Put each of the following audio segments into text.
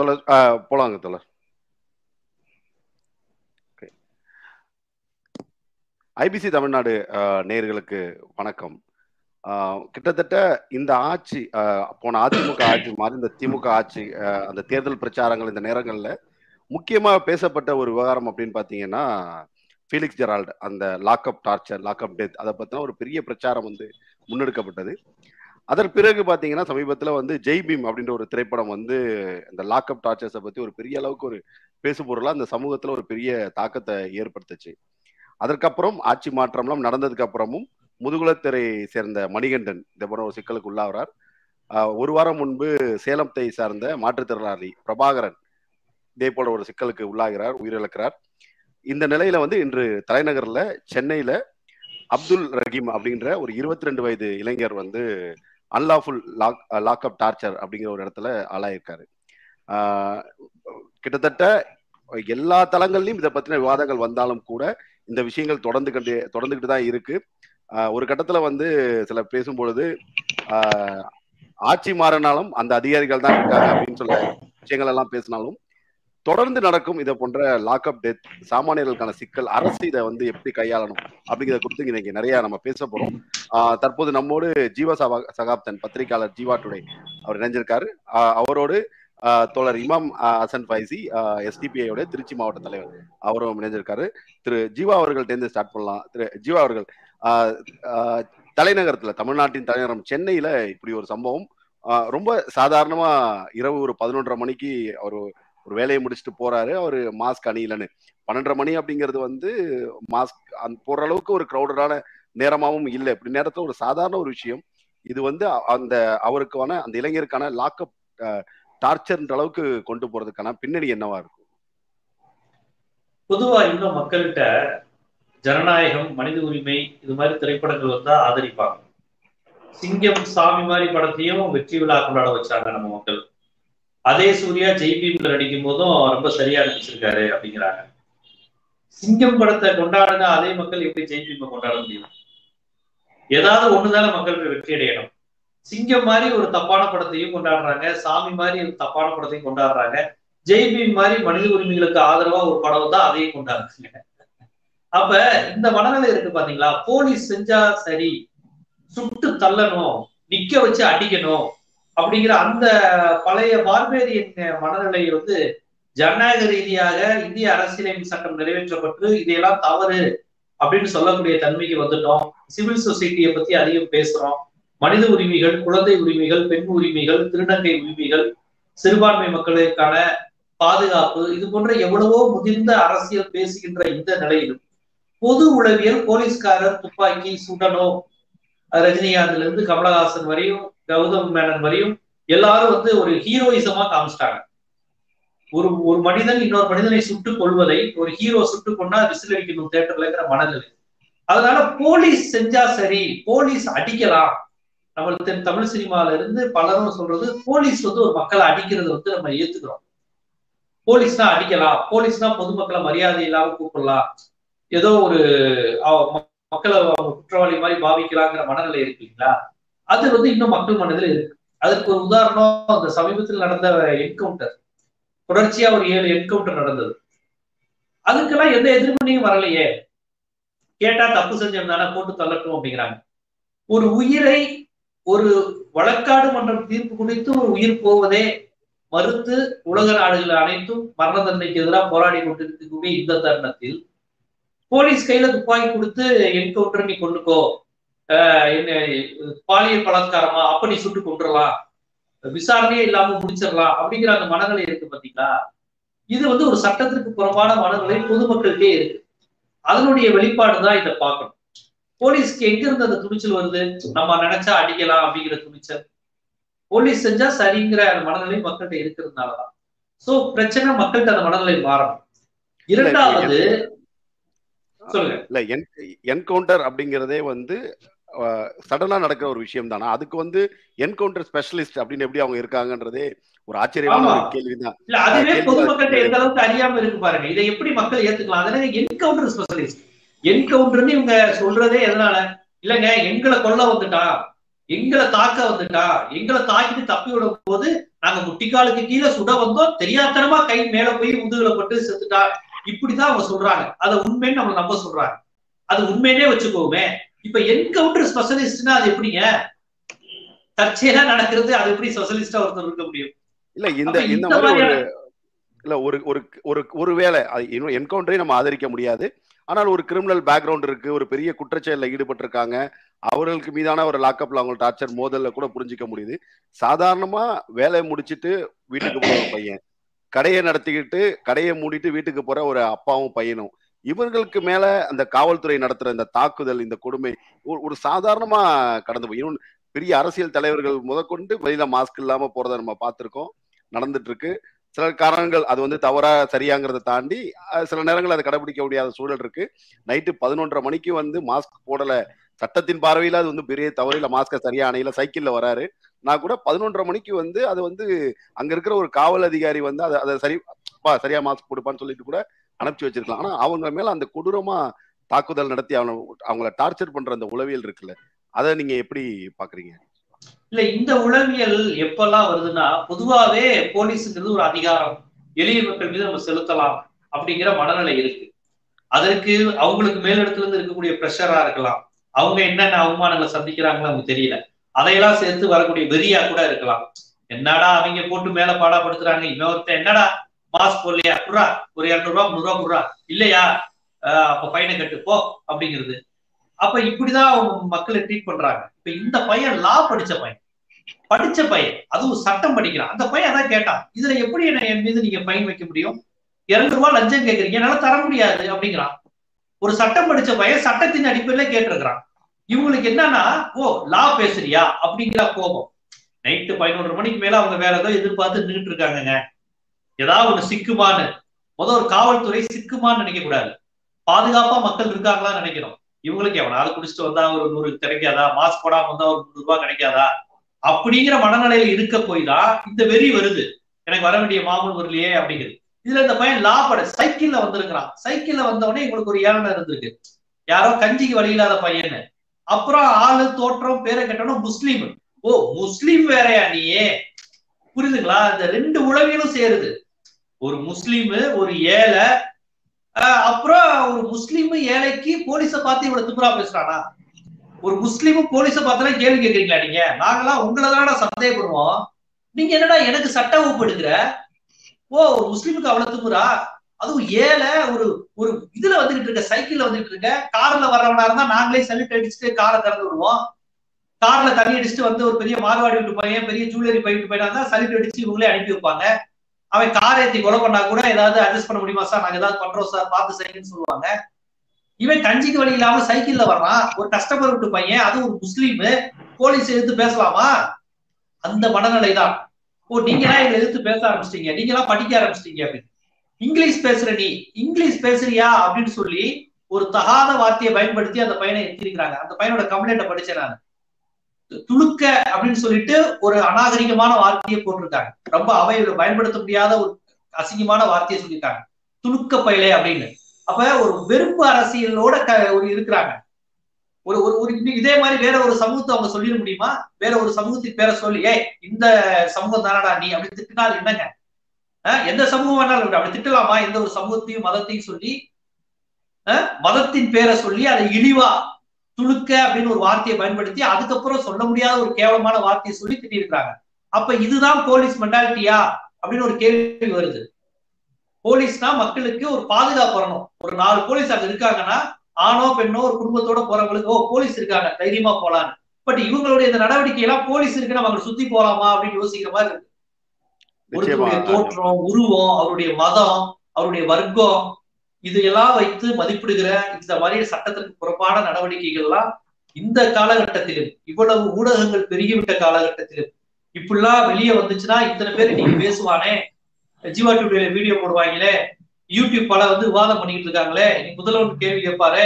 தோழர் போலாங்க தோழர் ஐபிசி தமிழ்நாடு நேர்களுக்கு வணக்கம். கிட்டத்தட்ட இந்த ஆட்சி போன அதிமுக ஆட்சி மாதிரி இந்த திமுக ஆட்சி அந்த தேர்தல் பிரச்சாரங்கள் இந்த நேரங்களில் முக்கியமாக பேசப்பட்ட ஒரு விவகாரம் அப்படின்னு பார்த்தீங்கன்னா ஃபீலிக்ஸ் ஜெரால்டு அந்த லாக்அப் டார்ச்சர் லாக்அப் டெத் அதை பற்றின ஒரு பெரிய பிரச்சாரம் வந்து முன்னெடுக்கப்பட்டது. அதன் பிறகு பாத்தீங்கன்னா சமீபத்துல வந்து ஜெய் பீம் அப்படின்ற ஒரு திரைப்படம் வந்து இந்த லாக்அப் டார்ச்சர்ஸை பத்தி ஒரு பெரிய அளவுக்கு ஒரு பேசு பொருளா அந்த சமூகத்துல ஒரு பெரிய தாக்கத்தை ஏற்படுத்துச்சு. அதற்கப்புறம் ஆட்சி மாற்றம்லாம் நடந்ததுக்கு அப்புறமும் முதுகுலத்திரை சேர்ந்த மணிகண்டன் இந்த போன ஒரு சிக்கலுக்கு உள்ளாகிறார். ஒரு வாரம் முன்பு சேலத்தை சார்ந்த மாற்றுத்திறனாளி பிரபாகரன் இதே போல ஒரு சிக்கலுக்கு உள்ளாகிறார் உயிரிழக்கிறார். இந்த நிலையில வந்து இன்று தலைநகர்ல சென்னையில அப்துல் ரஹீம் அப்படின்ற ஒரு இருபத்தி ரெண்டு வயது இளைஞர் வந்து அன்லாஃபுல் லாக் லாக்அப் டார்ச்சர் அப்படிங்கிற ஒரு இடத்துல ஆளாயிருக்காரு. கிட்டத்தட்ட எல்லா தளங்கள்லயும் இதை பத்தின விவாதங்கள் வந்தாலும் கூட இந்த விஷயங்கள் தொடர்ந்து கண்டு தொடர்ந்துகிட்டு தான் இருக்கு. ஒரு கட்டத்துல வந்து சில பேசும்பொழுது ஆட்சி மாறினாலும் அந்த அதிகாரிகள் தான் இருக்காங்க அப்படின்னு சொல்ல விஷயங்கள் எல்லாம் பேசினாலும் தொடர்ந்து நடக்கும் இதை போன்ற லாக்அப் டெத் சாமானியர்களுக்கான சிக்கல் அரசு இதை வந்து எப்படி கையாளணும் அப்படிங்கிறத குறித்து இன்னைக்கு நிறைய நம்ம பேச போறோம். தற்போது நம்மோடு ஜீவா சகா சகாப்தன் பத்திரிகையாளர் ஜீவா டுடே அவர் இணைஞ்சிருக்காரு. அவரோடு தோழர் இமாம் ஹசன் ஃபைசி எஸ்டிபிஐயோட திருச்சி மாவட்ட தலைவர் அவரும் இணைஞ்சிருக்காரு. திரு ஜீவா அவர்கள்ட்டேருந்து ஸ்டார்ட் பண்ணலாம். திரு ஜீவா அவர்கள் தலைநகரத்துல தமிழ்நாட்டின் தலைநகரம் சென்னையில இப்படி ஒரு சம்பவம். ரொம்ப சாதாரணமா இரவு ஒரு பதினொன்றரை மணிக்கு ஒரு ஒரு வேலையை முடிச்சுட்டு போறாரு. அவரு மாஸ்க் அணியலன்னு பன்னெண்டரை மணி அப்படிங்கிறது வந்து மாஸ்க் அந் போற அளவுக்கு ஒரு க்ரௌடடான நேரமாவும் இல்லை. இப்படி நேரத்துல ஒரு சாதாரண ஒரு விஷயம். இது வந்து அந்த அவருக்கான அந்த இளைஞருக்கான லாக்அப் டார்ச்சர்ன்ற அளவுக்கு கொண்டு போறதுக்கான பின்னணி என்னவா இருக்கும்? பொதுவா இன்னும் மக்கள்கிட்ட ஜனநாயகம் மனித உரிமை இது மாதிரி திரைப்படங்கள் வந்தா ஆதரிப்பாங்க. சிங்கம் சாமி மாதிரி படத்தையும் வெற்றி விழா கொண்டாட வச்சாங்க நம்ம மக்கள். அதே சூர்யா ஜெய்பீம்ல நடிக்கும் போதும் ரொம்ப சரியா நடிச்சிருக்காரு அப்படிங்கிறாங்க. சிங்கம் படத்தை கொண்டாடுங்க அதே மக்கள் எப்படி ஜெய்பீமை கொண்டாட முடியும்? ஏதாவது ஒண்ணுதானே மக்களுக்கு வெற்றி அடையணும். சிங்கம் மாதிரி ஒரு தப்பான படத்தையும் கொண்டாடுறாங்க சாமி மாதிரி ஒரு தப்பான படத்தையும் கொண்டாடுறாங்க. ஜெய்பீம் மாதிரி மனித உரிமைகளுக்கு ஆதரவா ஒரு படம் தான் அதையும் கொண்டாடுறாங்க. அப்ப இந்த மனநிலை இருக்கு பாத்தீங்களா? போலீஸ் செஞ்சா சரி சுட்டு தள்ளணும் நிக்க வச்சு அடிக்கணும் அப்படிங்கிற அந்த பழைய பார்பேரியன் மனநிலை வந்து ஜனநாயக ரீதியாக இந்திய அரசியலமைப்பு சட்டம் நிறைவேற்றப்பட்டு இதையெல்லாம் தவறு அப்படின்னு சொல்லக்கூடிய தன்மைக்கு வந்துட்டோம். சிவில் சொசைட்டியை பத்தி அதிகம் பேசுறோம். மனித உரிமைகள் குழந்தை உரிமைகள் பெண் உரிமைகள் திருநங்கை உரிமைகள் சிறுபான்மை மக்களுக்கான பாதுகாப்பு இது போன்ற எவ்வளவோ முதிர்ந்த அரசியல் பேசுகின்ற இந்த நிலையிலும் பொது உளவியல் போலீஸ்காரர் துப்பாக்கி சுடனோ ரஜினிகாந்த்ல இருந்து கமலஹாசன் வரையும் கௌதம் மேனன் வரையும் எல்லாரும் வந்து ஒரு ஹீரோயிசமா காமிச்சிட்டாங்க. ஒரு ஒரு மனிதன் இன்னொரு மனிதனை சுட்டு கொள்வதை ஒரு ஹீரோ சுட்டு கொண்டா விசில் அடிக்கணும் தேட்டர்லங்கிற மனநிலை. அதனால போலீஸ் செஞ்சா சரி போலீஸ் அடிக்கலாம். நம்ம தமிழ் சினிமால இருந்து பலரும் சொல்றது போலீஸ் வந்து ஒரு மக்களை அடிக்கிறது வந்து நம்ம ஏத்துக்கிறோம். போலீஸ்னா அடிக்கலாம் போலீஸ்னா பொதுமக்களை மரியாதை இல்லாம கூப்பிடலாம். ஏதோ ஒரு மக்களை அவங்க குற்றவாளி மாதிரி பாவிக்கலாங்கிற மனநிலை இருக்கு இல்லைங்களா? அது வந்து இன்னும் மக்கள் மனதில் இருக்கு. அதற்கு ஒரு உதாரணம் அந்த சமீபத்தில் நடந்த என்கவுண்டர் தொடர்ச்சியா ஒரு ஏழு என்கவுண்டர் நடந்தது. அதுக்கெல்லாம் எந்த எதிர்மனையும் வரலையே. கேட்டா தப்பு செஞ்சிருந்தானா போட்டு தள்ளட்டும் அப்படிங்கிறாங்க. ஒரு உயிரை ஒரு வழக்காடு மன்றம் தீர்ப்பு குறித்து ஒரு உயிர் போவதே மறுத்து உலக நாடுகள் அனைத்தும் மரண தண்டனைக்கு எதிராக போராடி கொண்டிருக்கக்கூடிய இந்த தருணத்தில் போலீஸ் கையில துப்பாக்கி கொடுத்து என்கவுண்டர் நீ கொண்டுக்கோ. என்ன பாலியல் பலாத்காரமா? அப்ப நீ சுட்டு கொண்டுடலாம் விசாரணையே இல்லாம முடிச்சிடலாம் அப்படிங்கிற அந்த மனநிலை இருக்கு பாத்தீங்களா? இது வந்து ஒரு சட்டத்திற்கு புறம்பான மனநிலை பொதுமக்களுக்கே இருக்கு. அதனுடைய வெளிப்பாடு தான் இதை பார்க்கணும். போலீஸ்க்கு எங்க இருந்து அந்த துணிச்சல் வருது? நம்ம நினைச்சா அடிக்கலாம் அப்படிங்கிற துணிச்சல். போலீஸ் செஞ்சா சரிங்கிற மனநிலை மக்கள்கிட்ட இருக்கிறதுனாலதான். சோ பிரச்சனை மக்கள்கிட்ட அந்த மனநிலை மாறணும். இரண்டாவது சொல்லுங்க. இல்ல என்கவுண்டர் அப்படிங்கிறதே வந்து சடனா நடக்கிற ஒரு விஷயம் தானா? அதுக்கு வந்து என்கவுண்டர் ஸ்பெஷலிஸ்ட் அப்படின்னு எப்படி அவங்க இருக்காங்கன்றதே ஒரு ஆச்சரியமான ஒரு கேள்விதான். இல்ல அதுவே பொதுமக்கள்கிட்ட எந்த அளவுக்கு அறியாம இருக்கு பாருங்க. இதை எப்படி மக்கள் ஏத்துக்கலாம்? அதனால என்கவுண்டர் ஸ்பெஷலிஸ்ட். என்கவுண்டர்னு இவங்க சொல்றதே எதனால? இல்லங்க எங்களை கொல்ல வந்துட்டான் எங்களை தாக்க வந்துட்டா. எங்களை தாக்கிட்டு தப்பி விடும் போது நாங்க முட்டிக்காலுக்கு கீழே சுட வந்தோம். தெரியாத்தனமா கை மேல போய் முதுகுல பட்டு செத்துட்டா. இப்படிதான் அவங்க சொல்றாங்க. அதை உண்மைன்னு நம்ம நம்ப சொல்றாங்க. அது உண்மையிலே வச்சுக்கோமே. இப்ப என்கவுண்டர் ஸ்பெஷலிஸ்ட்னா அது எப்படிங்க? தற்செயலா நடக்கிறது அது எப்படி ஸ்பெஷலிஸ்டா ஒருத்தர் இருக்க முடியும்? இல்ல இந்த இந்த மாதிரி ஒரு இல்ல ஒரு ஒரு ஒரு ஒரு வேலை இன்னும் என்கவுண்டரை நம்ம ஆதரிக்க முடியாது. ஆனால் ஒரு கிரிமினல் பேக்ரவுண்ட் இருக்கு ஒரு பெரிய குற்றச்செயலில் ஈடுபட்டிருக்காங்க அவர்களுக்கு மீதான ஒரு லாக்அப்ல அவங்க டார்ச்சர் மோதல்ல கூட புரிஞ்சிக்க முடியுது. சாதாரணமா வேலையை முடிச்சிட்டு வீட்டுக்கு போற பையன். கடையை நடத்திக்கிட்டு கடையை மூடிட்டு வீட்டுக்கு போற ஒரு அப்பாவும் பையனும். இவர்களுக்கு மேல அந்த காவல்துறை நடத்துற இந்த தாக்குதல் இந்த கொடுமை ஒரு- ஒரு சாதாரணமா கடந்து போய் இன்னொன்னு பெரிய அரசியல் தலைவர்கள் முதற்கொண்டு வெளியில மாஸ்க் இல்லாம போறதை நம்ம பார்த்திருக்கோம். நடந்துட்டு இருக்கு சில காரணங்கள் அது வந்து தவறா சரியாங்கிறத தாண்டி சில நேரங்கள் அதை கடைபிடிக்க முடியாத சூழல் இருக்கு. நைட்டு பதினொன்றரை மணிக்கு வந்து மாஸ்க் போடல. சட்டத்தின் பார்வையில அது வந்து பெரிய தவறில மாஸ்கை சரியா அணையில. சைக்கிள்ல வராரு. நான் கூட பதினொன்றரை மணிக்கு வந்து அது வந்து அங்க இருக்கிற ஒரு காவல் அதிகாரி வந்து அதை அதை சரி அப்பா சரியா மாஸ்க் போடுப்பான்னு சொல்லிட்டு கூட அனுப்பிச்சு வச்சிருக்கலாம். ஆனா அவங்க மேல அந்த கொடூரமா தாக்குதல் நடத்தி அவனை அவங்கள டார்ச்சர் பண்ற அந்த உளவியல் இருக்குல்ல அதை நீங்க எப்படி பாக்குறீங்க? இல்ல இந்த உளவியல் எப்பெல்லாம் வருதுன்னா பொதுவாவே போலீஸுங்கிறது ஒரு அதிகாரம். எளிய மக்கள் மீது நம்ம செலுத்தலாம் அப்படிங்கிற மனநிலை இருக்கு. அதற்கு அவங்களுக்கு மேலிடத்துல இருந்து இருக்கக்கூடிய ப்ரெஷரா இருக்கலாம். அவங்க என்னென்ன அவமானங்களை சந்திக்கிறாங்களோ நமக்கு தெரியல. அதையெல்லாம் சேர்த்து வரக்கூடிய வெறியா கூட இருக்கலாம். என்னடா அவங்க போட்டு மேல பாடாப்படுத்துறாங்க. இன்னொருத்த என்னடா மாஸ்க் போடலையா குர்ரா ஒரு இரநூறு ரூபா முந்நூறு ரூபா குர்ரா இல்லையா? ஆஹ் அப்ப பையனை கட்டு போ அப்படிங்கிறது. அப்ப இப்படிதான் அவங்க மக்களை ட்ரீட் பண்றாங்க. இப்ப இந்த பையன் லா படிச்ச பையன். படிச்ச பையன். அதுவும் சட்டம் படிக்கிறான். அந்த பையன் அதான் கேட்டான் இதுல எப்படி என்ன என் மீது நீங்க ஃபைன் வைக்க முடியும்? இரண்டு ரூபாய் லஞ்சம் கேட்கறீங்க என்னால தர முடியாது அப்படிங்கிறான். ஒரு சட்டம் படிச்ச பையன் சட்டத்தின் அடிப்படையில கேட்டிருக்கிறான். இவங்களுக்கு என்னன்னா ஓ லா பேசுறியா? அப்படிங்கிற கோபம். நைட்டு பதினொன்று மணிக்கு மேல அவங்க வேற ஏதோ எதிர்பார்த்து நின்றுட்டு இருக்காங்கங்க. ஏதாவது ஒண்ணு சிக்குமான்னு. முதல் ஒரு காவல்துறை சிக்குமான்னு நினைக்க கூடாது. பாதுகாப்பா மக்கள் இருக்காங்களான்னு நினைக்கிறோம் இவங்களுக்கு எவனாவது குடிச்சிட்டு வந்தா ஒரு நூறு கிடைக்காதா? மாஸ்க் போடாம வந்தா ஒரு நூறு ரூபாய் கிடைக்காதா? அப்படிங்கிற மனநிலையில இருக்க போய் தான் இந்த வெறி வருது. எனக்கு வர வேண்டிய மாமூல் வரலையே அப்படிங்கிறது இதுல இந்த பையன் லா பட சைக்கிள்ல வந்திருக்கிறான் சைக்கிள்ல வந்தவொடனே இவங்களுக்கு ஒரு ஏழனை இருந்திருக்கு. யாரோ கஞ்சிக்கு வழி இல்லாத பையன் அப்புறம் ஆளு தோற்றம் பேரை கட்டணும் முஸ்லீம். ஓ முஸ்லீம் வேறையா நீயே? புரியுதுங்களா? இந்த ரெண்டு உளவியலும் சேருது. ஒரு முஸ்லீம் ஒரு ஏழை அப்புறம் ஒரு முஸ்லீம் ஏழைக்கு போலீஸ பார்த்து இவ்வளவு துப்புரா பேசுறானா? ஒரு முஸ்லீம் போலீஸ பார்த்தா கேள்வி கேட்கறீங்களா நீங்க? நாங்களாம் உங்களை தானடா சந்தேகப்படுவோம். நீங்க என்னடா எனக்கு சட்ட வகுப்பு எடுக்கிற ஓ ஒரு முஸ்லீமுக்கு அவ்வளவு துப்புரா அதுவும் ஏழை ஒரு ஒரு இதுல வந்துகிட்டு இருக்க சைக்கிள்ல வந்துகிட்டு இருக்க கார்ல வர்றவனா இருந்தா நாங்களே சல்யூட் அடிச்சுட்டு காரை திறந்து விடுவோம். கார்ல தண்ணி அடிச்சுட்டு வந்து ஒரு பெரிய மார்வாடி விட்டு பையன் பெரிய ஜூவல்லரி பையன் போயிட்டா இருந்தா சல்யூட் அடிச்சு இவங்களே அனுப்பி வைப்பாங்க. அவன் கார் ஏத்தி கொலை பண்ணா கூட ஏதாவது அட்ஜஸ்ட் பண்ண முடியுமா சார் நாங்க ஏதாவது பண்றோம் சார் பார்த்து செய்யுங்கன்னு சொல்லுவாங்க. இவன் கஞ்சிக்கு வழி இல்லாம சைக்கிள்ல வர்றான். ஒரு கஸ்டமர் விட்டு பையன் அது ஒரு முஸ்லீம். போலீஸ் எதிர்த்து பேசலாமா? அந்த மனநிலை தான் ஓ நீங்க எல்லாம் இதை எதிர்த்து பேச ஆரம்பிச்சிட்டீங்க. நீங்க எல்லாம் படிக்க ஆரம்பிச்சிட்டீங்க அப்படின்னு. இங்கிலீஷ் பேசுற நீ இங்கிலீஷ் பேசுறியா அப்படின்னு சொல்லி ஒரு தகாத வார்த்தையை பயன்படுத்தி அந்த பையனை எத்திருக்கிறாங்க. அந்த பையனோட கம்ப்ளைண்ட படிச்சேன் நான். துளுக்க அப்படின்னு சொல்லிட்டு ஒரு அநாகரிகமான வார்த்தையை போட்டிருக்காங்க. ரொம்ப அவையில பயன்படுத்த முடியாத ஒரு அசிங்கமான வார்த்தையை சொல்லியிருக்காங்க. துணுக்க பயலே அப்படின்னு. அப்ப ஒரு வெறுப்பு அரசியலோட க ஒரு இருக்கிறாங்க. ஒரு ஒரு ஒரு இதே மாதிரி வேற ஒரு சமூகத்தை அவங்க சொல்லிட முடியுமா? வேற ஒரு சமூகத்தின் பேரை சொல்லி ஏ இந்த சமூகம் தானடா நீ? அப்படி திட்டினால் என்னங்க? எந்த சமூகம் வேணாலும் அப்படி திட்டலாமா? எந்த ஒரு சமூகத்தையும் மதத்தையும் சொல்லி மதத்தின் பேரை சொல்லி அதை இழிவா துளுக்க அப்படின்னு ஒரு வார்த்தையை பயன்படுத்தி அதுக்கப்புறம் சொல்ல முடியாத ஒரு கேவலமான வார்த்தையை சொல்லி திட்டிருக்காங்க அப்ப இதுதான் போலீஸ் மென்டாலிட்டியா அப்படின்னு ஒரு கேள்வி வருது. போலீஸ்னா மக்களுக்கு ஒரு பாதுகாப்பு வரணும். ஒரு நாலு போலீஸ் அங்க இருக்காங்கன்னா ஆணோ பெண்ணோ ஒரு குடும்பத்தோட போறவங்களுக்கு ஓ போலீஸ் இருக்காங்க தைரியமா போலான்னு. பட் இவங்களுடைய இந்த நடவடிக்கை எல்லாம் போலீஸ் இருக்கு நம்ம அங்க சுத்தி போலாமா? அப்படின்னு யோசிக்கிற மாதிரி இருக்கு. ஒருத்தருடைய தோற்றம் உருவம் அவருடைய மதம் அவருடைய வர்க்கம் இதையெல்லாம் வைத்து மதிப்பிடுகிற இந்த மாதிரி சட்டத்திற்கு புறப்பான நடவடிக்கைகள் எல்லாம் இந்த காலகட்டத்திலும் இவ்வளவு ஊடகங்கள் பெருகிவிட்ட காலகட்டத்திலும் இப்படிலாம் வெளியே வந்துச்சுன்னா இத்தனை பேர் நீங்க பேசுவானே? ஜீவா டுடேல வீடியோ போடுவாங்களே? யூடியூப் பல வந்து விவாதம் பண்ணிக்கிட்டு இருக்காங்களே? நீ முதல்வர் கேள்வி கேட்பாரு?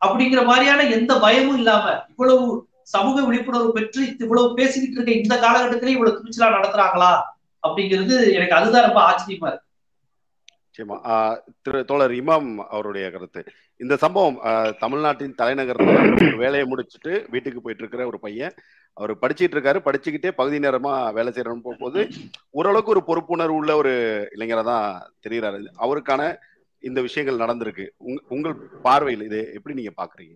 அப்படிங்கிற மாதிரியான எந்த பயமும் இல்லாம இவ்வளவு சமூக விழிப்புணர்வு பெற்று இவ்வளவு பேசிக்கிட்டு இருக்க இந்த காலகட்டத்திலே இவ்வளவு துணிச்சலா நடத்துறாங்களா? அப்படிங்கிறது எனக்கு அதுதான் ரொம்ப ஆச்சரியமா இருக்கு. நிச்சயமா. திரு தோழர் இமாம் அவருடைய கருத்து. இந்த சம்பவம் தமிழ்நாட்டின் தலைநகரத்தில் ஒரு வேலையை முடிச்சுட்டு வீட்டுக்கு போயிட்டு இருக்கிற ஒரு பையன். அவர் படிச்சுட்டு இருக்காரு. படிச்சுக்கிட்டே பகுதி நேரமா வேலை செய்யறன்னு போகும்போது ஓரளவுக்கு ஒரு பொறுப்புணர்வு உள்ள ஒரு இளைஞரை தான் தெரிகிறாரு அவருக்கான இந்த விஷயங்கள் நடந்திருக்கு. உங்கள் பார்வையில் இது எப்படி நீங்க பாக்குறீங்க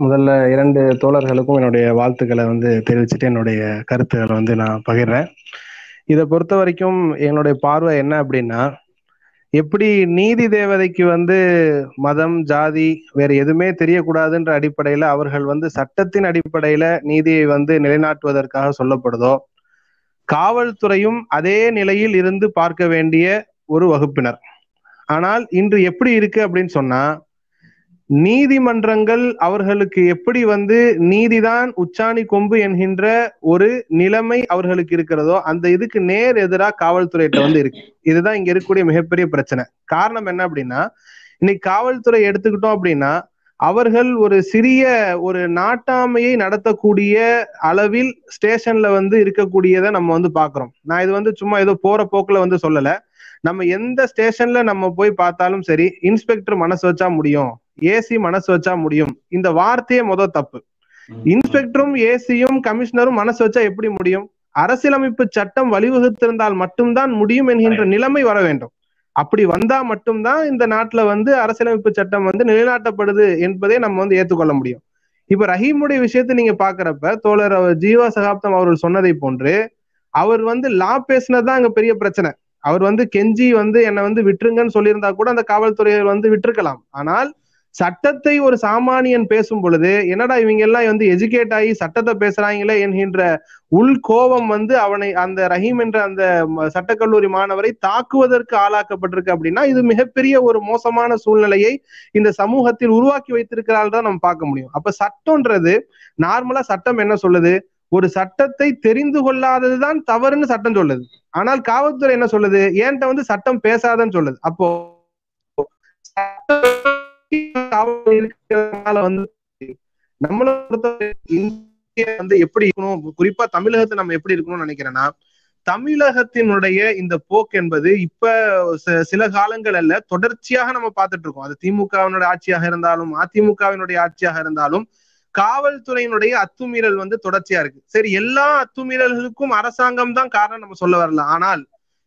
முதல்ல இரண்டு தோழர்களுக்கும் என்னுடைய வாழ்த்துக்களை வந்து தெரிவிச்சுட்டு என்னுடைய கருத்துக்களை வந்து நான் பகிர்றேன். இதை பொறுத்த வரைக்கும் என்னுடைய பார்வை என்ன அப்படின்னா எப்படி நீதி தேவதைக்கு வந்து மதம் ஜாதி வேற எதுவுமே தெரியக்கூடாதுன்ற அடிப்படையில அவர்கள் வந்து சட்டத்தின் அடிப்படையில நீதியை வந்து நிலைநாட்டுவதற்காக சொல்லப்படுதோ காவல்துறையும் அதே நிலையில் இருந்து பார்க்க வேண்டிய ஒரு வகுப்பினர். ஆனால் இன்று எப்படி இருக்கு அப்படின்னு சொன்னா நீதிமன்றங்கள் அவர்களுக்கு எப்படி வந்து நீதிதான் உச்சாணி கொம்பு என்கின்ற ஒரு நிலைமை அவர்களுக்கு இருக்கிறதோ அந்த இதுக்கு நேர் எதிராக காவல்துறையிட்ட வந்து இருக்கு. இதுதான் இங்க இருக்கக்கூடிய மிகப்பெரிய பிரச்சனை. காரணம் என்ன அப்படின்னா இன்னைக்கு காவல்துறை எடுத்துக்கிட்டோம் அப்படின்னா அவர்கள் ஒரு சிறிய ஒரு நாட்டாமையை நடத்தக்கூடிய அளவில் ஸ்டேஷன்ல வந்து இருக்கக்கூடியதை நம்ம வந்து பாக்குறோம் நான் இது வந்து சும்மா ஏதோ போற போக்குல வந்து சொல்லல. நம்ம எந்த ஸ்டேஷன்ல நம்ம போய் பார்த்தாலும் சரி இன்ஸ்பெக்டர் மனசு வச்சா முடியும். ஏசி மனசு வச்சா முடியும். இந்த வார்த்தையே முத தப்பு. இன்ஸ்பெக்டரும் ஏசியும் கமிஷனரும் மனசு வச்சா எப்படி முடியும்? அரசியலமைப்பு சட்டம் வழிவகுத்திருந்தால் மட்டும்தான் முடியும் என்கின்ற நிலைமை வர வேண்டும். அப்படி வந்தா மட்டும்தான் இந்த நாட்டுல வந்து அரசியலமைப்பு சட்டம் வந்து நிலைநாட்டப்படுது என்பதை நம்ம வந்து ஏற்றுக்கொள்ள முடியும். இப்ப ரஹீமுடைய விஷயத்தை நீங்க பாக்குறப்ப தோழர் ஜீவா சகாப்தம் அவர்கள் சொன்னதை போன்று அவர் வந்து லா பேசினதுதான் அங்க பெரிய பிரச்சனை. அவர் வந்து கெஞ்சி வந்து என்னை வந்து விட்டுருங்கன்னு சொல்லியிருந்தா கூட அந்த காவல்துறையர் வந்து விட்டிருக்கலாம். ஆனால் சட்டத்தை ஒரு சாமானியன் பேசும் பொழுது என்னடா இவங்க எல்லாம் வந்து எஜுகேட் ஆகி சட்டத்தை பேசுறாங்களே என்கின்ற உள் கோபம் வந்து அவனை அந்த ரஹீம் என்ற அந்த சட்டக்கல்லூரி மாணவரை தாக்குவதற்கு ஆளாக்கப்பட்டிருக்கு அப்படின்னா இது மிகப்பெரிய ஒரு மோசமான சூழ்நிலையை இந்த சமூகத்தில் உருவாக்கி வைத்திருக்கிறாள் தான் நம்ம பார்க்க முடியும். அப்ப சட்டம்ன்றது நார்மலா சட்டம் என்ன சொல்லுது? ஒரு சட்டத்தை தெரிந்து கொள்ளாததுதான் தவறுன்னு சட்டம் சொல்லுது. ஆனால் காவல்துறை என்ன சொல்லுது? ஏன்ட்ட வந்து சட்டம் பேசாதன்னு சொல்லுது. அப்போ இருக்கிறதுனால வந்து நம்மளை வந்து எப்படி இருக்கணும்? குறிப்பா தமிழகத்தை நம்ம எப்படி இருக்கணும்னு நினைக்கிறேன்னா தமிழகத்தினுடைய இந்த போக்கு என்பது இப்ப சில காலங்கள் அல்ல தொடர்ச்சியாக நம்ம பார்த்துட்டு இருக்கோம். அது திமுகவினுடைய ஆட்சியாக இருந்தாலும் அதிமுகவினுடைய ஆட்சியாக இருந்தாலும் காவல்துறையினுடைய அத்துமீறல் வந்து தொடர்ச்சியா இருக்கு. சரி எல்லா அத்துமீறல்களுக்கும் அரசாங்கம் தான் காரணம் நம்ம சொல்ல வரல. ஆனால்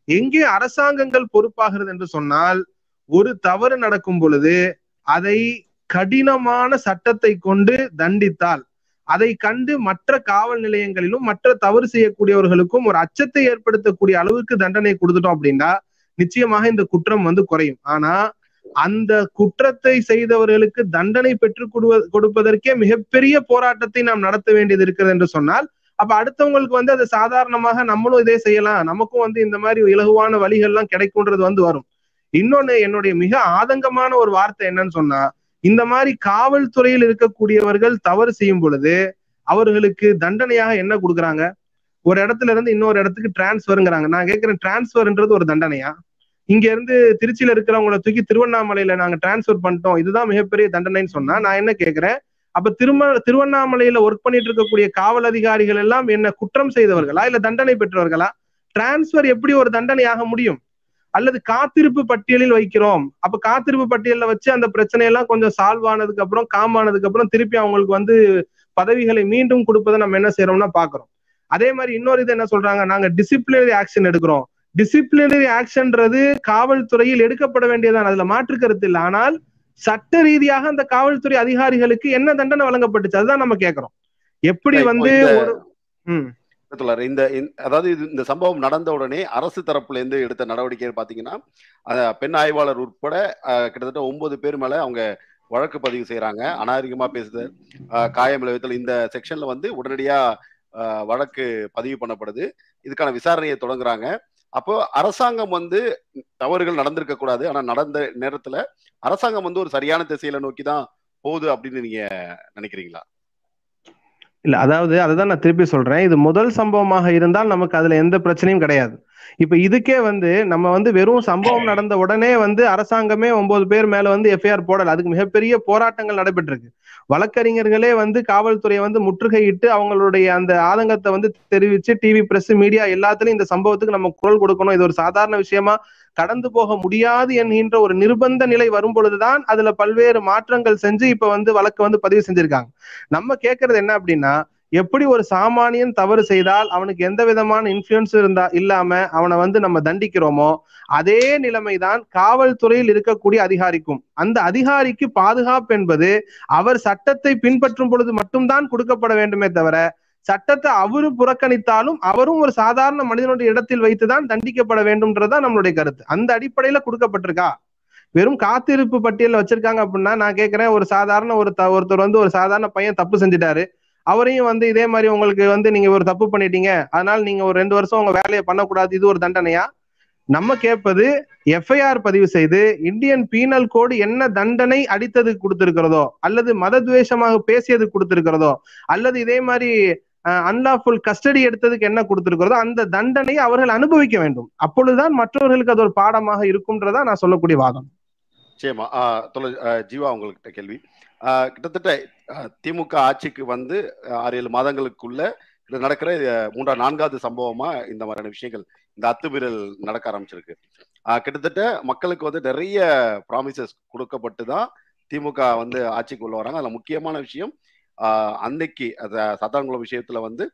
எங்கே அரசாங்கங்கள் பொறுப்பாகிறது என்று சொன்னால் ஒரு தவறு நடக்கும் பொழுது அதை கடினமான சட்டத்தை கொண்டு தண்டித்தால் அதை கண்டு மற்ற காவல் நிலையங்களிலும் மற்ற தவறு செய்யக்கூடியவர்களுக்கும் ஒரு அச்சத்தை ஏற்படுத்தக்கூடிய அளவுக்கு தண்டனை கொடுத்துட்டோம் அப்படின்னா நிச்சயமாக இந்த குற்றம் வந்து குறையும். ஆனா அந்த குற்றத்தை செய்தவர்களுக்கு தண்டனை பெற்றுக் கொடுவ- கொடுப்பதற்கே மிகப்பெரிய போராட்டத்தை நாம் நடத்த வேண்டியது இருக்கிறது என்று சொன்னால் அப்ப அடுத்தவங்களுக்கு வந்து அது சாதாரணமாக நம்மளும் இதே செய்யலாம். நமக்கும் வந்து இந்த மாதிரி இலகுவான வழிகள்லாம் கிடைக்கும்ன்றது வந்து வரும். இன்னொன்னு என்னுடைய மிக ஆதங்கமான ஒரு வார்த்தை என்னன்னு சொன்னா இந்த மாதிரி காவல்துறையில் இருக்கக்கூடியவர்கள் தவறு செய்யும் பொழுது அவர்களுக்கு தண்டனையாக என்ன கொடுக்குறாங்க? ஒரு இடத்துல இருந்து இன்னொரு இடத்துக்கு டிரான்ஸ்ஃபருங்கிறாங்க நான் கேட்கிறேன் டிரான்ஸ்ஃபர்ன்றது ஒரு தண்டனையா? இங்க இருந்து திருச்சியில இருக்கிறவங்கள தூக்கி திருவண்ணாமலையில நாங்க டிரான்ஸ்ஃபர் பண்ணிட்டோம். இதுதான் மிகப்பெரிய தண்டனைன்னு சொன்னா நான் என்ன கேட்கிறேன்? அப்ப திரும திருவண்ணாமலையில ஒர்க் பண்ணிட்டு இருக்கக்கூடிய காவல் அதிகாரிகள் எல்லாம் என்ன குற்றம் செய்தவர்களா? இல்ல தண்டனை பெற்றவர்களா? டிரான்ஸ்ஃபர் எப்படி ஒரு தண்டனையாக முடியும்? அல்லது காத்திருப்பு பட்டியலில் வைக்கிறோம். அப்ப காத்திருப்பு பட்டியல்ல வச்சு அந்த பிரச்சனையெல்லாம் கொஞ்சம் சால்வ் ஆனதுக்கு அப்புறம் காம் ஆனதுக்கு அப்புறம் திருப்பி அவங்களுக்கு வந்து பதவிகளை மீண்டும் கொடுப்பதை நம்ம என்ன செய்யறோம்னா பாக்குறோம் அதே மாதிரி இன்னொரு இது என்ன சொல்றாங்க? நாங்க டிசிப்ளினரி ஆக்ஷன் எடுக்கிறோம். டிசிப்ளினரி ஆக்ஷன்ன்றது காவல்துறையில் எடுக்கப்பட வேண்டியதான் அதுல மாற்று கருத்து இல்லை. ஆனால் சட்ட ரீதியாக அந்த காவல்துறை அதிகாரிகளுக்கு என்ன தண்டனை வழங்கப்பட்டுச்சு? அதுதான் நம்ம கேட்கிறோம். எப்படி வந்து ஒரு இந்த இந்த- அதாவது இது இந்த சம்பவம் நடந்த உடனே அரசு தரப்புல இருந்து எடுத்த நடவடிக்கை பாத்தீங்கன்னா பெண் ஆய்வாளர் உட்பட கிட்டத்தட்ட ஒன்பது பேர் மேல அவங்க வழக்கு பதிவு செய்யறாங்க அநாகரிகமா பேசுதல் காயம் விளைவித்தல். இந்த செக்ஷன்ல வந்து உடனடியா வழக்கு பதிவு பண்ணப்படுது. இதுக்கான விசாரணையை தொடங்குறாங்க. அப்போ அரசாங்கம் வந்து தவறுகள் நடந்திருக்க கூடாது. ஆனா நடந்த நேரத்துல அரசாங்கம் வந்து ஒரு சரியான திசையில நோக்கி தான் போகுது அப்படின்னு நீங்க நினைக்கிறீங்களா? இல்ல அதாவது அதுதான் நான் திருப்பி சொல்றேன். இது முதல் சம்பவமாக இருந்தால் நமக்கு அதுல எந்த பிரச்சனையும் கிடையாது. இப்ப இதுக்கே வந்து நம்ம வந்து வெறும் சம்பவம் நடந்த உடனே வந்து அரசாங்கமே ஒன்பது பேர் மேல வந்து எஃப்ஐஆர் போடல. அதுக்கு மிகப்பெரிய போராட்டங்கள் நடைபெற்றிருக்கு. வழக்கறிஞர்களே வந்து காவல்துறையை வந்து முற்றுகையிட்டு அவங்களுடைய அந்த ஆதங்கத்தை வந்து தெரிவிச்சு டிவி பிரஸ் மீடியா எல்லாத்துலயும் இந்த சம்பவத்துக்கு நம்ம குரல் கொடுக்கணும். இது ஒரு சாதாரண விஷயமா கடந்து போக முடியாது என்கின்ற ஒரு நிர்பந்த நிலை வரும் பொழுதுதான் அதுல பல்வேறு மாற்றங்கள் செஞ்சு இப்ப வந்து வழக்கு வந்து பதிவு செஞ்சிருக்காங்க. நம்ம கேட்கறது என்ன அப்படின்னா எப்படி ஒரு சாமானியன் தவறு செய்தால் அவனுக்கு எந்த விதமான இன்ஃபுளுன்ஸ் இருந்தா இல்லாம அவனை வந்து நம்ம தண்டிக்கிறோமோ அதே நிலைமைதான் காவல்துறையில் இருக்கக்கூடிய அதிகாரிக்கும். அந்த அதிகாரிக்கு பாதுகாப்பு என்பது அவர் சட்டத்தை பின்பற்றும் பொழுது மட்டும்தான் கொடுக்கப்பட வேண்டுமே தவிர சட்டத்தை அவரு புறக்கணித்தாலும் அவரும் ஒரு சாதாரண மனிதனுடைய இடத்தில் வைத்துதான் தண்டிக்கப்பட வேண்டும்ன்றதுதான் நம்மளுடைய கருத்து. அந்த அடிப்படையில கொடுக்கப்பட்டிருக்கா? வெறும் காத்திருப்பு பட்டியல் வச்சிருக்காங்க அப்படின்னா நான் கேட்கிறேன் ஒரு சாதாரண ஒரு ஒருத்தர் வந்து ஒரு சாதாரண பையன் தப்பு செஞ்சுட்டாரு. அவரையும் வந்து இதே மாதிரி உங்களுக்கு வந்து நீங்க ஒரு தப்பு பண்ணிட்டீங்க. அதனால நீங்க ஒரு ரெண்டு வருஷம் உங்க வேலையை பண்ணக்கூடாது. இது ஒரு தண்டனையா? நம்ம கேட்பது எஃப்ஐஆர் பதிவு செய்து இந்தியன் பீனல் கோடு என்ன தண்டனை அடித்ததுக்கு கொடுத்திருக்கிறதோ அல்லது மதத்வேஷமாக பேசியதுக்கு கொடுத்திருக்கிறதோ அல்லது இதே மாதிரி அன்லாஃபுல் கஸ்டடி எடுத்ததுக்கு என்ன கொடுத்திருக்கிறதோ அந்த தண்டனையை அவர்கள் அனுபவிக்க வேண்டும். அப்பொழுதுதான் மற்றவர்களுக்கு அது ஒரு பாடமாக இருக்கும்ன்றதா நான் சொல்லக்கூடிய வாதம். நிச்சயமா. ஜீவா உங்கள்கிட்ட கேள்வி. கிட்டத்தட்ட திமுக ஆட்சிக்கு வந்து ஆறு ஏழு மாதங்களுக்குள்ள இது நடக்கிற ஆஹ் மூன்றாம் நான்காவது சம்பவமா இந்த மாதிரியான விஷயங்கள் இந்த அத்துமீறல் நடக்க ஆரம்பிச்சிருக்கு. கிட்டத்தட்ட மக்களுக்கு வந்து நிறைய ப்ராமிசஸ் கொடுக்கப்பட்டு தான் திமுக வந்து ஆட்சிக்கு உள்ள வராங்க. அதில் முக்கியமான விஷயம் அன்னைக்கு அந்த சத்தான்குளம் விஷயத்துல வந்து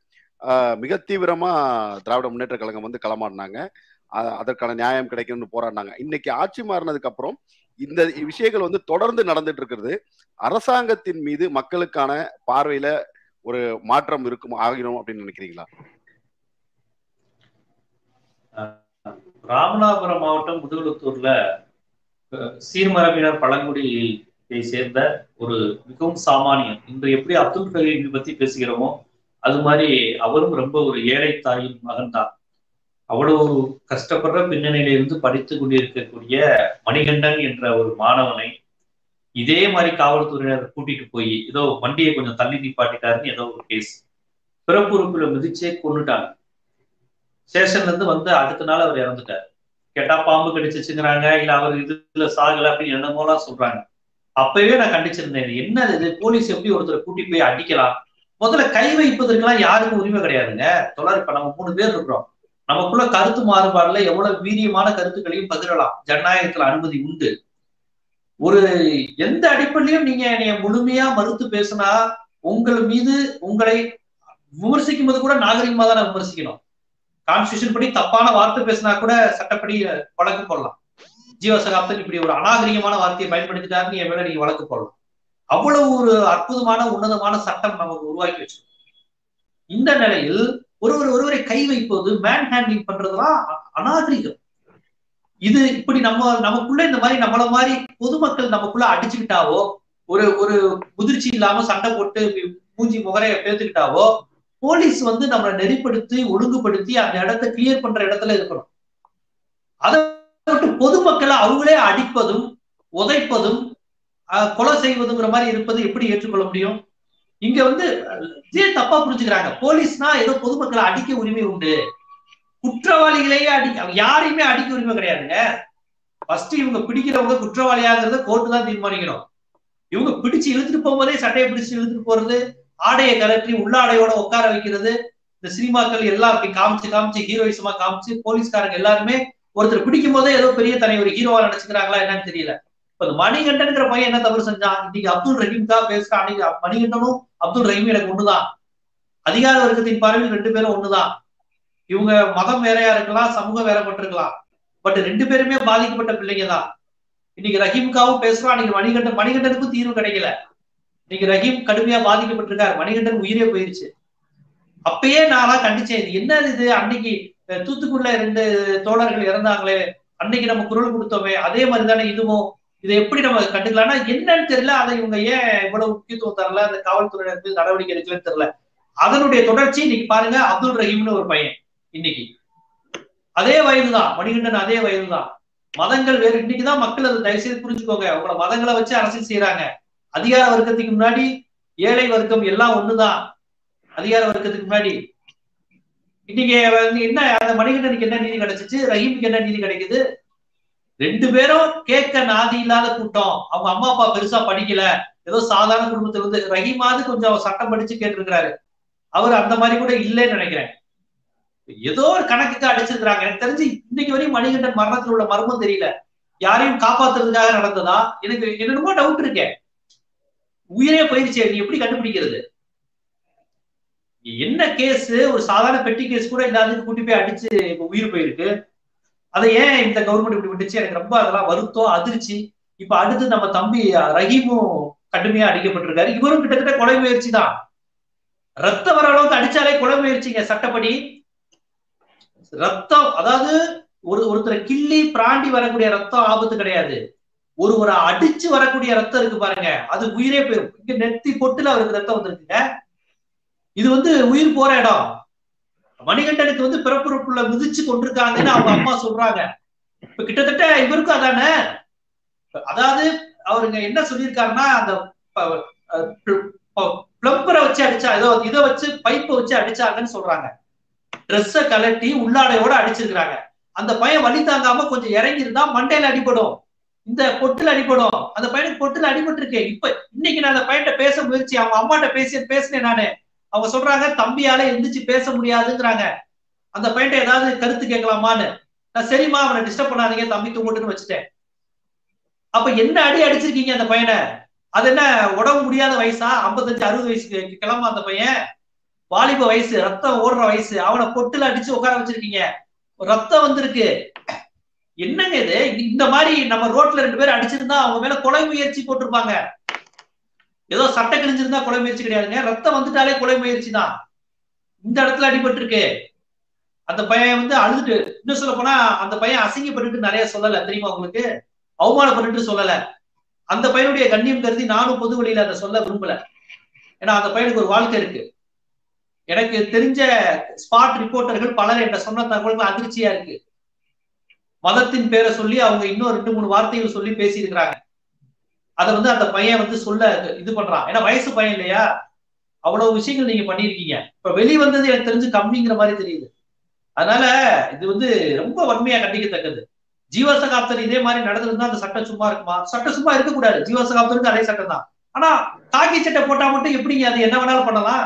மிக தீவிரமா திராவிட முன்னேற்ற கழகம் வந்து களமாடினாங்க. அதற்கான நியாயம் கிடைக்கும்னு போராடினாங்க. இன்னைக்கு ஆட்சி மாறினதுக்கு அப்புறம் இந்த விஷயங்கள் வந்து தொடர்ந்து நடந்துட்டு இருக்கிறது. அரசாங்கத்தின் மீது மக்களுக்கான பார்வையில ஒரு மாற்றம் இருக்கும் ஆகிரும் அப்படின்னு நினைக்கிறீங்களா? ராமநாதபுரம் மாவட்டம் முதுகுளத்தூர்ல அஹ், சீர்மரபினர் பழங்குடியை சேர்ந்த ஒரு மிகவும் சாமானியன். இன்று எப்படி அப்துல் கலீம் பத்தி பேசுகிறோமோ அது மாதிரி அவரும் ரொம்ப ஒரு ஏழை தாயின் மகன் தான் அவ்வளவு கஷ்டப்படுற பின்னணியில இருந்து படித்து கொண்டிருக்கக்கூடிய மணிகண்டன் என்ற ஒரு மாணவனை இதே மாதிரி காவல்துறையினர் கூட்டிட்டு போய் ஏதோ வண்டியை கொஞ்சம் தள்ளி நிப்பாட்டிட்டாருன்னு ஏதோ ஒரு கேஸ் பிறப்புறுப்புல மிதிச்சே கொண்டுட்டாங்க ஸ்டேஷன்ல இருந்து வந்து அடுத்த நாள் அவர் இறந்துட்டார். கேட்டா பாம்பு கடிச்சிச்சுங்கிறாங்க இல்ல அவர் இதுல சாகல அப்படின்னு என்னமோலாம் சொல்றாங்க. அப்பவே நான் கண்டிச்சிருந்தேன் என்ன என்னது இது? போலீஸ் எப்படி ஒருத்தரை கூட்டி போய் அடிக்கலாம்? முதல்ல கை வைப்பதற்கெல்லாம் யாருக்கும் உரிமை கிடையாதுங்க. தொடர் இப்ப நம்ம மூணு பேர் இருக்கிறோம். நமக்குள்ள கருத்து மாறுபாடுல எவ்வளவு வீரியமான கருத்துக்களையும் பகிரலாம் ஜனநாயகத்துல அனுமதி உண்டு. ஒரு எந்த அடிப்படையிலும் நீங்க என்னைய முழுமையா மறுத்து பேசினா உங்கள் மீது உங்களை விமர்சிக்கும் போது கூட நாகரிகமா தான் விமர்சிக்கணும். கான்ஸ்டியூஷன் படி தப்பான வார்த்தை பேசினா கூட சட்டப்படி வழக்கு போடலாம். ஜீவசகாப்தன் இப்படி ஒரு அநாகரிகமான வார்த்தையை பயன்படுத்திட்டாருன்னு என் மேல நீங்க வழக்கு போடலாம். அவ்வளவு ஒரு அற்புதமான உன்னதமான சட்டம் நமக்கு உருவாக்கி வச்சிருக்கோம் இந்த நிலையில் ஒருவர் ஒருவரை கை வைப்பது மேன் ஹேண்ட்லிங் பண்றதுலாம் அ- அநாகரிகம். இது இப்படி நம்ம நமக்குள்ள இந்த மாதிரி நம்மள மாதிரி பொதுமக்கள் நமக்குள்ள அடிச்சுக்கிட்டாவோ ஒரு ஒரு முதிர்ச்சி இல்லாம சண்டை போட்டு மூஞ்சி முகரைய பேத்துக்கிட்டாவோ போலீஸ் வந்து நம்மளை நெறிப்படுத்தி ஒழுங்குபடுத்தி அந்த இடத்தை கிளியர் பண்ற இடத்துல இருக்கணும். அதை விட்டு பொதுமக்களை அவங்களே அடிப்பதும் உதைப்பதும் கொலை செய்வதுங்கிற மாதிரி இருப்பது எப்படி ஏற்றுக்கொள்ள முடியும்? இங்க வந்து இதே தப்பா புரிஞ்சுக்கிறாங்க. போலீஸ்னா ஏதோ பொதுமக்களை அடிக்க உரிமை உண்டு. குற்றவாளிகளையே அடிக்க யாரையுமே அடிக்க உரிமை கிடையாதுங்க. ஃபர்ஸ்ட் இவங்க பிடிக்கிறவங்க குற்றவாளியாகிறத கோர்ட்டு தான் தீர்மானிக்கணும். இவங்க பிடிச்சு இழுத்துட்டு போகும்போதே சட்டையை பிடிச்சு இழுத்துட்டு போறது ஆடையை கலற்றி உள்ளாடையோட உட்கார வைக்கிறது இந்த சினிமாக்கள் எல்லாம் அப்படி காமிச்சு காமிச்சு ஹீரோயிசமா காமிச்சு போலீஸ்காரங்க எல்லாருமே ஒருத்தர் பிடிக்கும் போதே ஏதோ பெரிய தலைவர் ஹீரோவா நினைச்சுக்கிறாங்களா என்னன்னு தெரியல. இப்ப இந்த மணிகண்டன்ங்கிற பையன் என்ன தவறு செஞ்சான்? இன்னைக்கு அப்துல் ரஹீம் தான் பேசுறான். அன்னைக்கு மணிகண்டனும் அப்துல் ரஹீம் எனக்கு ஒண்ணுதான். அதிகார வர்க்கத்தின் பார்வையில் ரெண்டு பேரும் ஒண்ணுதான். இவங்க மதம் வேறையா இருக்கலாம் சமூகம் வேறப்பட்டிருக்கலாம் பட் ரெண்டு பேருமே பாதிக்கப்பட்ட பிள்ளைங்க தான் இன்னைக்கு ரஹீம்காவும் பேசுறான். அன்னைக்கு மணிகண்டன் மணிகண்டனுக்கும் தீர்வு கிடைக்கல. இன்னைக்கு ரஹீம் கடுமையா பாதிக்கப்பட்டிருக்காரு. மணிகண்டன் உயிரே போயிருச்சு. அப்பயே நான்லாம் கண்டிச்சேன். இது என்ன இது? அன்னைக்கு தூத்துக்குள்ள ரெண்டு தோழர்கள் இறந்தாங்களே. அன்னைக்கு நம்ம குரல் கொடுத்தோமே. அதே மாதிரி தானே இதுவும். இதை எப்படி நம்ம கண்டுக்கலாம்னா என்னன்னு தெரியல அதை இவங்க ஏன் இவ்வளவு முக்கியத்துவம் தரல அந்த காவல்துறையினருக்கு நடவடிக்கை எடுக்கலன்னு தெரியல. அதனுடைய தொடர்ச்சி இன்னைக்கு பாருங்க அப்துல் ரஹீம்னு ஒரு பையன் இன்னைக்கு. அதே வயதுதான் மணிகண்டன் அதே வயதுதான். மதங்கள் வேறு இன்னைக்குதான் மக்கள் அதை தயவு செய்து புரிஞ்சுக்கோங்க. உங்களை மதங்களை வச்சு அரசியல் செய்யறாங்க அதிகார வர்க்கத்துக்கு முன்னாடி ஏழை வர்க்கம் எல்லாம் ஒண்ணுதான். அதிகார வர்க்கத்துக்கு முன்னாடி. இன்னைக்கு என்ன அந்த மணிகண்டனுக்கு என்ன நீதி கிடைச்சிச்சு? ரஹீமுக்கு என்ன நீதி கிடைக்குது? ரெண்டு பேரும் கேட்க நாதி இல்லாத கூட்டம். அவங்க அம்மா அப்பா பெருசா படிக்கல. ஏதோ சாதாரண குடும்பத்துல இருந்து ரஹீமாவது கொஞ்சம் சட்டம் படிச்சு கேட்டிருக்கிறாரு. அவர் அந்த மாதிரி கூட இல்லைன்னு நினைக்கிறேன். ஏதோ ஒரு கணக்குக்கு அடிச்சிருக்கிறாங்க. எனக்கு தெரிஞ்சு இன்னைக்கு வரையும் மணிகண்டன் மரணத்தில் உள்ள மர்மம் தெரியல. யாரையும் காப்பாத்துறதுக்காக நடந்ததா? எனக்கு என்னென்னமோ டவுட் இருக்கேன் உயிரே போயிருச்சு நீ எப்படி கண்டுபிடிக்கிறது? என்ன கேஸ் ஒரு சாதாரண பெட்டி கேஸ் கூட இல்லாததுக்கு கூட்டி போய் அடிச்சு உயிர் போயிருக்கு. அதை ஏன் இந்த கவர்மெண்ட் இப்படி விட்டுச்சு? எனக்கு ரொம்ப அதெல்லாம் வருத்தம் அதிர்ச்சி. இப்ப அடுத்து நம்ம தம்பி ரஹீமும் கடுமையா அடிக்கப்பட்டிருக்காரு. இவரும் கிட்டத்தட்ட கொலை முயற்சி தான். ரத்தம் வர அளவுக்கு அடிச்சாலே கொலை முயற்சிங்க சட்டப்படி. ரத்தம் அதாவது ஒரு ஒருத்தரை கிள்ளி பிராண்டி வரக்கூடிய ரத்தம் ஆபத்து கிடையாது. ஒருவரை அடிச்சு வரக்கூடிய ரத்தம் இருக்கு பாருங்க. அது உயிரே போயிடும் இங்க நெத்தி பொட்டுல அவருக்கு ரத்தம் வந்திருக்குங்க. இது வந்து உயிர் போற இடம். மணிகண்டனுக்கு வந்து பிறப்புறுப்புல மிதிச்சு கொண்டிருக்காங்கன்னு அவங்க அம்மா சொல்றாங்க. இப்ப கிட்டத்தட்ட இவருக்கும் அதானே? அதாவது அவருங்க என்ன சொல்லியிருக்காருன்னா அந்த பிளம்பரை வச்சு அடிச்சா ஏதோ இதை வச்சு பைப்பை வச்சு அடிச்சாங்கன்னு சொல்றாங்க. ட்ரெஸ்ஸ கலட்டி உள்ளாடையோட அடிச்சிருக்கிறாங்க. அந்த பையன் வலி தாங்காம கொஞ்சம் இறங்கி இருந்தா மண்டையில அடிபடும். இந்த பொட்டுல அடிபடும். அந்த பையனுக்கு பொட்டுல அடிபட்டு இருக்கேன் இப்ப இன்னைக்கு நான் அந்த பையன்கிட்ட பேச முயற்சி அவங்க அம்மாட்ட பேசி பேசினேன் நானு. அவங்க சொல்றாங்க தம்பியால எந்திரிச்சு பேச முடியாதுங்கிறாங்க. அந்த பையன்ட்ட ஏதாவது கருத்து கேட்கலாமான்னு. நான் சரிம்மா அவனை டிஸ்டர்ப் பண்ணாதீங்க தம்பி தூங்கட்டுன்னு வச்சுட்டேன். அப்ப என்ன அடி அடிச்சிருக்கீங்க அந்த பையனை? அது என்ன உடம்பு முடியாத வயசா? ஐம்பத்தஞ்சு அறுபது வயசுக்கு கிளம்ப அந்த பையன்? வாலிப வயசு ரத்தம் ஓடுற வயசு. அவனை பொட்டுல அடிச்சு உட்கார வச்சிருக்கீங்க. ரத்தம் வந்திருக்கு. என்னங்க இது? இந்த மாதிரி நம்ம ரோட்ல ரெண்டு பேரும் அடிச்சிருந்தா அவங்க மேல கொலை முயற்சி போட்டிருப்பாங்க. ஏதோ சட்டை கிழிஞ்சிருந்தா கொலை முயற்சி கிடையாதுங்க. ரத்தம் வந்துட்டாலே கொலை முயற்சி தான். இந்த இடத்துல அடிபட்டு இருக்கு அந்த பையன் வந்து அழுதுட்டு இன்னும் சொல்ல போனா அந்த பையன் அசிங்கப்பட்டு நிறைய சொல்லல. தெரியுமா உங்களுக்கு? அவமானப்பட்டு சொல்லல. அந்த பையனுடைய கண்ணியம் கருதி நானும் பொது வழியில அதை சொல்ல விரும்பல. ஏன்னா அந்த பையனுக்கு ஒரு வாழ்க்கை இருக்கு. எனக்கு தெரிஞ்ச ஸ்பாட் ரிப்போர்ட்டர்கள் பலர் என்ற சொன்ன தகவல்கள் அதிர்ச்சியா இருக்கு. மதத்தின் பேரை சொல்லி அவங்க இன்னும் ரெண்டு மூணு வார்த்தைகள் சொல்லி பேசியிருக்கிறாங்க. அதை வந்து அந்த பையன் வந்து சொல்ல இது பண்றான். ஏன்னா வயசு பையன் இல்லையா? அவ்வளவு விஷயங்கள் நீங்க பண்ணிருக்கீங்க இப்ப வெளி வந்தது எனக்கு தெரிஞ்சு கம்மிங்கிற மாதிரி தெரியுது. அதனால இது வந்து ரொம்ப வன்மையா கண்டிக்கத்தக்கது. ஜீவசகாப்தர் இதே மாதிரி நடந்திருந்தா அந்த சட்டம் சும்மா இருக்குமா? சட்டம் சும்மா இருக்கக்கூடாது. ஜீவசகாப்தருக்கு அதே சட்டம் தான். ஆனா காக்கி சட்டை போட்டா மட்டும் எப்படிங்க அது என்ன வேணாலும் பண்ணலாம்?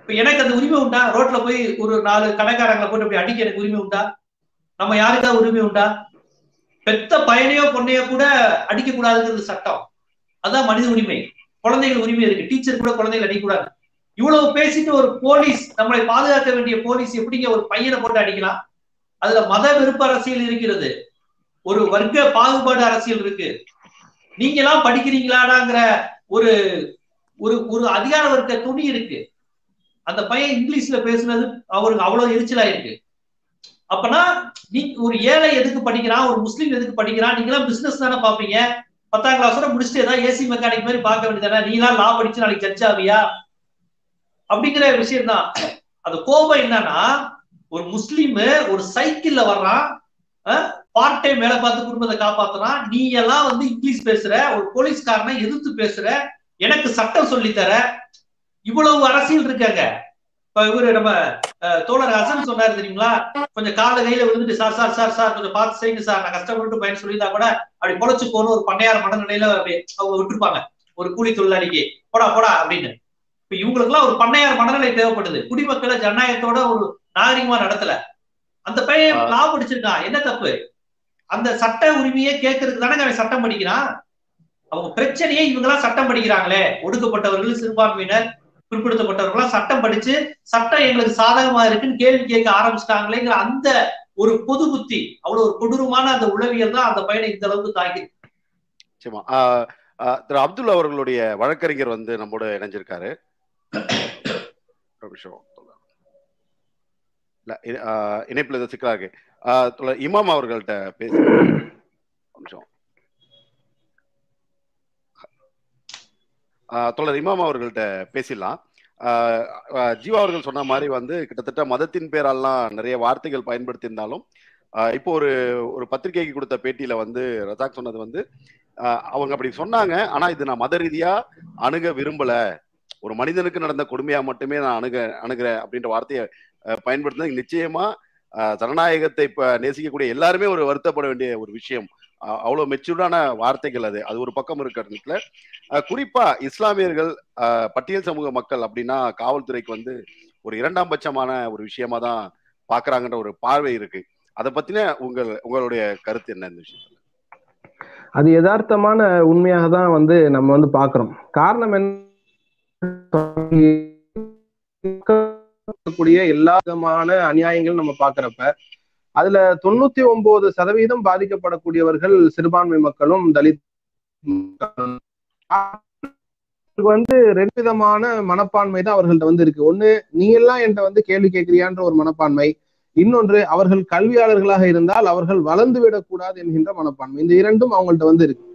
இப்ப எனக்கு அந்த உரிமை உண்டா? ரோட்ல போய் ஒரு நாலு கடைக்காரங்களை போட்டு அப்படி அடிக்க எனக்கு உரிமை உண்டா? நம்ம யாருக்காவது உரிமை உண்டா? பெத்த பையனையோ பொண்ணையோ கூட அடிக்க கூடாதுங்கிறது சட்டம். அதான் மனித உரிமை. குழந்தைகள் உரிமை இருக்கு. டீச்சர் கூட குழந்தைகள் அடிக்கக்கூடாது. இவ்வளவு பேசிட்டு ஒரு போலீஸ் நம்மளை பாதுகாக்க வேண்டிய போலீஸ் எப்படிங்க ஒரு பையனை போட்டு அடிக்கலாம்? அதுல மத விருப்ப அரசியல் இருக்கிறது. ஒரு வர்க்க பாகுபாடு அரசியல் இருக்கு. நீங்க எல்லாம் படிக்கிறீங்களாடாங்கிற ஒரு ஒரு ஒரு அதிகார வர்க்க துணி இருக்கு. அந்த பையன் இங்கிலீஷ்ல பேசுனது அவருக்கு அவ்வளவு எரிச்சலா இருக்கு. அப்பனா நீ ஒரு ஏழை எதுக்கு படிக்கிறான்? ஒரு முஸ்லீம் எதுக்கு படிக்கிறான்? நீங்க எல்லாம் பிசினஸ் தானே பாப்பீங்க பத்தாம் கிளாஸோட முடிச்சுட்டு ஏதாவது ஏசி மெக்கானிக் மாதிரி பார்க்க வேண்டியதானே நீ எல்லாம் லா படிச்சு நாளைக்கு ஜட்ஜ் ஆவியா? அப்படிங்கிற விஷயம் தான். அது கோபம் என்னன்னா ஒரு முஸ்லீம் ஒரு சைக்கிள்ல வர்றான் பார்ட் டைம் வேலை பார்த்து குடும்பத்தை காப்பாத்துறான். நீ எல்லாம் வந்து இங்கிலீஷ் பேசுற ஒரு போலீஸ்காரனை எதிர்த்து பேசுற எனக்கு சட்டம் சொல்லி தர இவ்வளவு அரசியல் இருக்காங்க. இப்ப இவரு நம்ம தோழர் ஹசன் சொன்னாரு தெரியுங்களா? கொஞ்சம் கால கையில விழுந்துட்டு சார் சார் சார் சார் கொஞ்சம் பார்த்து செய்யுங்க சார். நான் கஷ்டப்பட்டு பையன் சொல்லியிருந்தா கூட அப்படி பொழைச்சு போகணும் ஒரு பண்ணையார் மனநிலையில அவங்க விட்டுருப்பாங்க. ஒரு கூலி தொழிலாளிக்கு போடா போடா அப்படின்னு. இப்ப இவங்களுக்கு எல்லாம் ஒரு பண்ணையார் மனநிலை தேவைப்படுது குடிமக்களை ஜனநாயகத்தோட ஒரு நாகரிகமா நடத்தல. அந்த பையன் லா படிச்சிருக்கான். என்ன தப்பு? அந்த சட்ட உரிமையை கேட்கறதுக்கு தானே அவன் சட்டம் படிக்கிறான்? அவங்க பிரச்சனையே இவங்க எல்லாம் சட்டம் படிக்கிறாங்களே. ஒடுக்கப்பட்டவர்கள் சிறுபான்மையினர் பிற்படுத்தப்பட்டவர்களா? சட்டம் படிச்சு சட்டம் எங்களுக்கு சாதகமா இருக்குன்னு கேள்வி கேட்க ஆரம்பிச்சிட்டாங்களேங்கிற அந்த ஒரு பொது புத்தி அவ்வளவு ஒரு கொடூரமான அந்த உளவியல் தான் அந்த பையனை இந்த அளவுக்கு தாக்கி நிச்சயமா. திரு அப்துல் அவர்களுடைய வழக்கறிஞர் வந்து நம்மோட இணைஞ்சிருக்காரு. இணைப்புல ஏதோ சிக்கலா இருக்கு? இமாம் அவர்கள்ட்ட பேச நிமிஷம். தொடர் இமாம் அவர்கள்ட்ட பேசிடலாம். ஜீவா அவர்கள் சொன்ன மாதிரி வந்து கிட்டத்தட்ட மதத்தின் பேரெல்லாம் நிறைய வார்த்தைகள் பயன்படுத்தியிருந்தாலும் இப்போ ஒரு ஒரு பத்திரிகைக்கு கொடுத்த பேட்டியில வந்து ரஜாக் சொன்னது வந்து அவங்க அப்படி சொன்னாங்க ஆனா இது நான் மத ரீதியா அணுக விரும்பல. ஒரு மனிதனுக்கு நடந்த கொடுமையா மட்டுமே நான் அணுக அணுகிறேன் அப்படின்ற வார்த்தையை அஹ், பயன்படுத்தினது. நிச்சயமா ஜனநாயகத்தை இப்ப நேசிக்கக்கூடிய எல்லாருமே ஒரு வருத்தப்பட வேண்டிய ஒரு விஷயம். அவ்வளவு மெச்சூர்டான வார்த்தைகள் அது. அது ஒரு பக்கம் இருக்கிறதுல குறிப்பா இஸ்லாமியர்கள் பட்டியல் சமூக மக்கள் அப்படின்னா காவல்துறைக்கு வந்து ஒரு இரண்டாம் பட்சமான ஒரு விஷயமா தான் பாக்குறாங்கன்ற ஒரு பார்வை இருக்கு. அதை பத்தின உங்கள் உங்களுடைய கருத்து என்ன இந்த விஷயத்துல? அது யதார்த்தமான உண்மையாக தான் வந்து நம்ம வந்து பாக்குறோம். காரணம் என்ன? கூடிய எல்லா விதமான அநியாயங்களும் நம்ம பாக்குறப்ப அதுல தொண்ணூத்தி ஒன்பது சதவீதம் பாதிக்கப்படக்கூடியவர்கள் சிறுபான்மை மக்களும் தலித் வந்து ரெண்டு விதமான மனப்பான்மை தான் அவர்கள்ட்ட வந்து இருக்கு. ஒண்ணு நீ எல்லாம் என்கிட்ட வந்து கேள்வி கேட்கிறியான்ற ஒரு மனப்பான்மை. இன்னொன்று அவர்கள் கல்வியாளர்களாக இருந்தால் அவர்கள் வளர்ந்து விடக்கூடாது என்கின்ற மனப்பான்மை. இந்த இரண்டும் அவங்கள்ட்ட வந்து இருக்கு.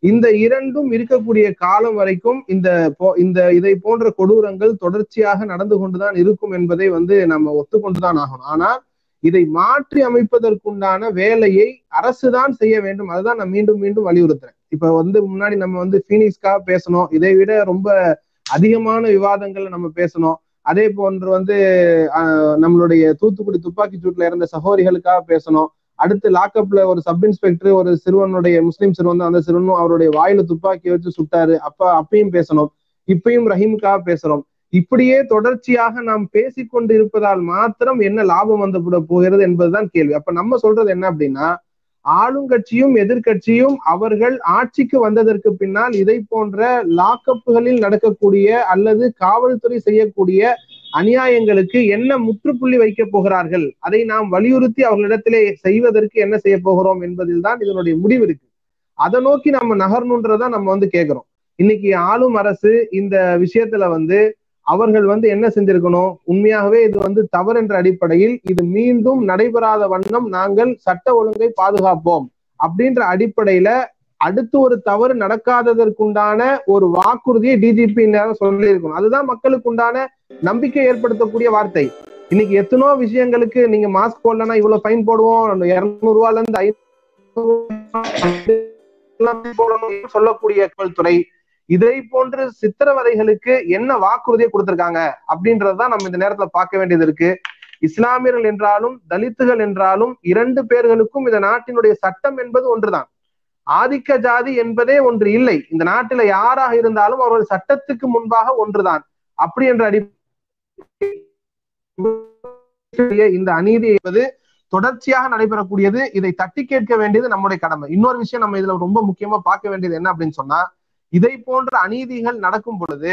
இந்த இரண்டும் இருக்கக்கூடிய காலம் வரைக்கும் இந்த போ- இந்த இதை போன்ற கொடூரங்கள் தொடர்ச்சியாக நடந்து கொண்டுதான் இருக்கும் என்பதை வந்து நம்ம ஒத்துக்கொண்டுதான் ஆகணும். ஆனால் இதை மாற்றி அமைப்பதற்குண்டான வேலையை அரசுதான் செய்ய வேண்டும். அதுதான் நான் மீண்டும் மீண்டும் வலியுறுத்துறேன். இப்ப வந்து முன்னாடி நம்ம வந்து பீனிக்ஸ்க்காக பேசணும். இதை விட ரொம்ப அதிகமான விவாதங்களை நம்ம பேசணும். அதே போன்று வந்து நம்மளுடைய தூத்துக்குடி துப்பாக்கி சூட்ல இறந்த சகோதரிகளுக்காக பேசணும். அடுத்து லாக்அப்ல ஒரு சப் இன்ஸ்பெக்டர் ஒரு சிறுவனுடைய முஸ்லீம் சிறுவன் அந்த சிறுவனும் அவருடைய வாயில துப்பாக்கி வச்சு சுட்டாரு. அப்ப அப்பயும் பேசணும். இப்பயும் ரஹீமுக்காக பேசுறோம் இப்படியே தொடர்ச்சியாக நாம் பேசிக்கொண்டு இருப்பதால் மாத்திரம் என்ன லாபம் வந்துவிட போகிறது என்பதுதான் கேள்வி. அப்ப நம்ம சொல்றது என்ன அப்படின்னா ஆளுங்கட்சியும் எதிர்க்கட்சியும் அவர்கள் ஆட்சிக்கு வந்ததற்கு பின்னால் இதை போன்ற லாக்கப்புகளில் நடக்கக்கூடிய அல்லது காவல்துறை செய்யக்கூடிய அநியாயங்களுக்கு என்ன முற்றுப்புள்ளி வைக்க போகிறார்கள்? அதை நாம் வலியுறுத்தி அவர்களிடத்திலே செய்வதற்கு என்ன செய்ய போகிறோம் என்பதில் தான் இதனுடைய முடிவு இருக்கு. அதை நோக்கி நம்ம நகரணுன்றதான் நம்ம வந்து கேட்கிறோம். இன்னைக்கு ஆளும் அரசு இந்த விஷயத்துல வந்து அவர்கள் வந்து என்ன செஞ்சிருக்கணும்? உண்மையாகவே இது வந்து தவறு என்ற அடிப்படையில் இது மீண்டும் நடைபெறாத வண்ணம் நாங்கள் சட்ட ஒழுங்கை பாதுகாப்போம் அப்படின்ற அடிப்படையில அடுத்து ஒரு தவறு நடக்காததற்குண்டான ஒரு வாக்குறுதியை டிஜிபி சொல்லி இருக்கணும் அதுதான் மக்களுக்கு உண்டான நம்பிக்கை ஏற்படுத்தக்கூடிய வார்த்தை. இன்னைக்கு எத்தனோ விஷயங்களுக்கு நீங்க மாஸ்க் போடலன்னா இவ்வளவு ஃபைன் போடுவோம். இருநூறுவால இருந்து ஐநூறு சொல்லக்கூடிய துறை இதை போன்ற சித்திரவதைகளுக்கு என்ன வாக்குறுதியை கொடுத்திருக்காங்க அப்படின்றதுதான் நம்ம இந்த நேரத்துல பார்க்க வேண்டியது இருக்கு. இஸ்லாமியர்கள் என்றாலும் தலித்துகள் என்றாலும் இரண்டு பேர்களுக்கும் இந்த நாட்டினுடைய சட்டம் என்பது ஒன்றுதான். ஆதிக்க ஜாதி என்பதே ஒன்று இல்லை. இந்த நாட்டில யாராக இருந்தாலும் அவர்கள் சட்டத்துக்கு முன்பாக ஒன்றுதான். அப்படி என்ற அடி இந்த அநீதி என்பது தொடர்ச்சியாக நடைபெறக்கூடியது. இதை தட்டி கேட்க வேண்டியது நம்முடைய கடமை. இன்னொரு விஷயம் நம்ம இதுல ரொம்ப முக்கியமா பார்க்க வேண்டியது என்ன அப்படின்னு சொன்னா இதை போன்ற அநீதிகள் நடக்கும் பொழுது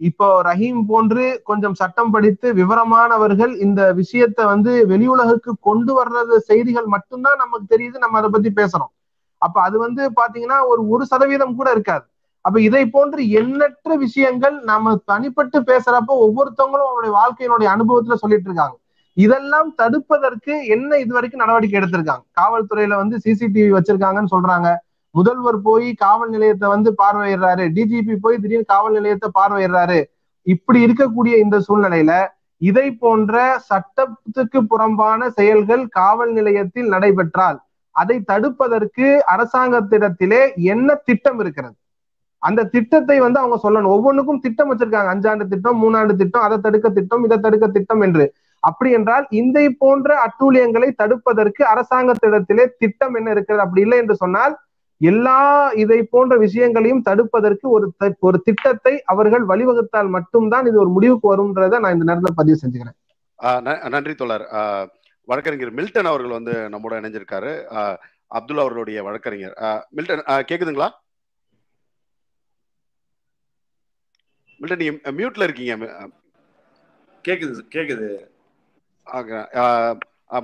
இப்போ ரஹீம் போன்று கொஞ்சம் சட்டம் படித்து விவரமானவர்கள் இந்த விஷயத்த வந்து வெளியுலகுக்கு கொண்டு வர்றது செய்திகள் மட்டும்தான் நமக்கு தெரியுது நம்ம அதை பத்தி பேசுறோம் அப்ப அது வந்து பாத்தீங்கன்னா ஒரு ஒரு சதவீதம் கூட இருக்காது. அப்ப இதை போன்று எண்ணற்ற விஷயங்கள் நம்ம தனிப்பட்டு பேசுறப்ப ஒவ்வொருத்தவங்களும் அவங்களுடைய வாழ்க்கையினுடைய அனுபவத்துல சொல்லிட்டு இருக்காங்க. இதெல்லாம் தடுப்பதற்கு என்ன இது வரைக்கும் நடவடிக்கை எடுத்திருக்காங்க? காவல்துறையில வந்து சிசிடிவி வச்சிருக்காங்கன்னு சொல்றாங்க. முதல்வர் போய் காவல் நிலையத்தை வந்து பார்வையிடுறாரு. டிஜிபி போய் திடீர்னு காவல் நிலையத்தை பார்வையிடுறாரு. இப்படி இருக்கக்கூடிய இந்த சூழ்நிலையில இதை போன்ற சட்டத்துக்கு புறம்பான செயல்கள் காவல் நிலையத்தில் நடைபெற்றால் அதை தடுப்பதற்கு அரசாங்கத்திடத்திலே என்ன திட்டம் இருக்கிறது? அந்த திட்டத்தை வந்து அவங்க சொல்லணும். ஒவ்வொன்றுக்கும் திட்டம் வச்சிருக்காங்க. அஞ்சாண்டு திட்டம் மூணாண்டு திட்டம் அதை தடுக்க திட்டம் இதை தடுக்க திட்டம் என்று. அப்படி என்றால் இந்த போன்ற அட்டூழியங்களை தடுப்பதற்கு அரசாங்கத்திடத்திலே திட்டம் என்ன இருக்கிறது? அப்படி இல்லை என்று சொன்னால் எல்லா இதை போன்ற விஷயங்களையும் தடுப்பதற்கு ஒரு ஒரு திட்டத்தை அவர்கள் வழிவகுத்தால் மட்டும்தான் இது ஒரு முடிவுக்கு வரும்ன்றத நான் இந்த நேரத்தில் பதிவு செஞ்சுக்கிறேன். நன்றி தோழர். வழக்கறிஞர் மில்டன் அவர்கள் வந்து நம்மோட இணைஞ்சிருக்காரு. அப்துல்லா அவர்களுடைய வழக்கறிஞர். மில்டன் கேக்குதுங்களா? மில்டன் நீங்க மியூட்ல இருக்கீங்க கேக்குது கேக்குது.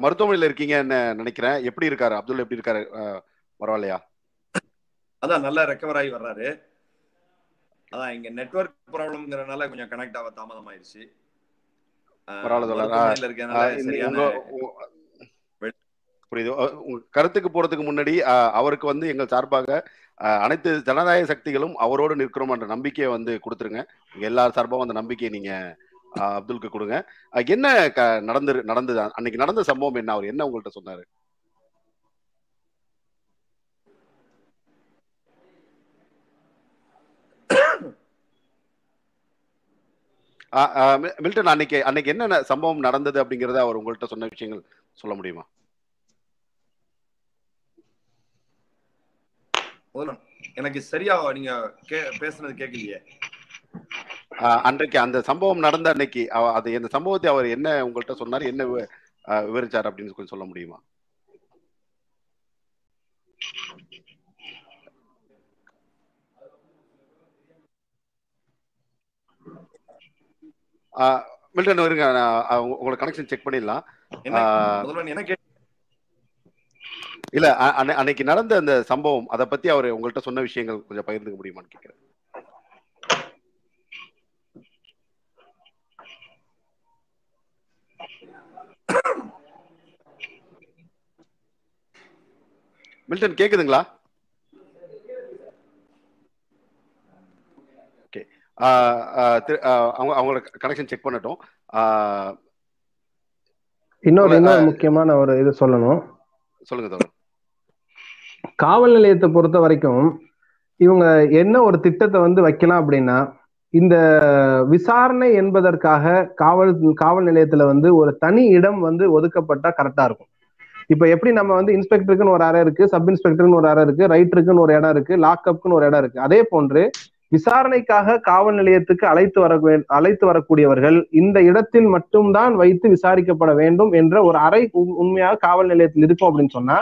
மருத்துவமனையில இருக்கீங்கன்னு நினைக்கிறேன். எப்படி இருக்காரு? அப்துல் எப்படி இருக்காரு? பரவாயில்லையா? அதான் நல்லா ரெக்கவர் ஆகி வர்றாரு. அதான் இங்க நெட்ஒர்க் ப்ராப்ளம்ங்கிறனால கொஞ்சம் கனெக்ட் ஆக தாமதம் ஆயிடுச்சு புரியுது. கருத்துக்கு போறதுக்கு முன்னாடி அவருக்கு வந்து எங்கள் சார்பாக அனைத்து ஜனநாயக சக்திகளும் அவரோடு நிற்கிறோம் என்ற நம்பிக்கையை வந்து கொடுத்துருங்க. எல்லா சார்பாகவும் அந்த நம்பிக்கையை நீங்க அப்துல்க்கு கொடுங்க. என்ன நடந்து நடந்தது? அன்னைக்கு நடந்த சம்பவம் என்ன? அவர் என்ன உங்கள்கிட்ட சொன்னாரு? ஆ, மில்டன் அன்னைக்கு அன்னைக்கு என்ன சம்பவம் நடந்தது அப்படிங்கறத அவர் உங்கள்கிட்ட சொன்ன விஷயங்கள் சொல்ல முடியுமா? முதல்ல எனக்கு சரியா நீங்க பேசுனது கேட்கலையே. அன்றைக்கு அந்த சம்பவம் நடந்த அன்னைக்கு அது அந்த சம்பவத்தை அவர் என்ன உங்கள்கிட்ட சொன்னார் என்ன விவரிச்சார் அப்படின்னு கொஞ்சம் சொல்ல முடியுமா? மில்டன் உங்க- உங்களோட கனெக்ஷன் செக் பண்ணிடலாம். என்ன ஆ, முதல்வன் என்ன கேட்டு இல்ல அன்னைக்கு நடந்த அந்த சம்பவம் அதை பத்தி அவர் உங்கள்கிட்ட சொன்ன விஷயங்கள் கொஞ்சம் பகிர்ந்துக்க முடியுமான்னு கேட்கிறேன் மில்டன் கேக்குதுங்களா? ஓகே. அவங்க அவங்களோட கனெக்ஷன் செக் பண்ணட்டும். இன்னொரு இன்னொரு முக்கியமான ஒரு இது சொல்லணும். சொல்லுங்க தோழர். காவல் நிலையத்தை பொறுத்த வரைக்கும் இவங்க என்ன ஒரு திட்டத்தை வந்து வைக்கலாம் அப்படின்னா இந்த விசாரணை என்பதற்காக காவல் காவல் நிலையத்துல வந்து ஒரு தனி இடம் வந்து ஒதுக்கப்பட்டா கரெக்டா இருக்கும். இப்ப எப்படி நம்ம வந்து இன்ஸ்பெக்டருக்குன்னு ஒரு அறை இருக்கு சப் இன்ஸ்பெக்டர்னு ஒரு அறை இருக்கு ரைட்டருக்குன்னு ஒரு இடம் இருக்கு லாக்அப்னு ஒரு இடம் இருக்கு அதே போன்று விசாரணைக்காக காவல் நிலையத்துக்கு அழைத்து வர அழைத்து வரக்கூடியவர்கள் இந்த இடத்தில் மட்டும்தான் வைத்து விசாரிக்கப்பட வேண்டும் என்ற ஒரு அறை உண்மையாக காவல் நிலையத்தில் இருக்கும் அப்படின்னு சொன்னா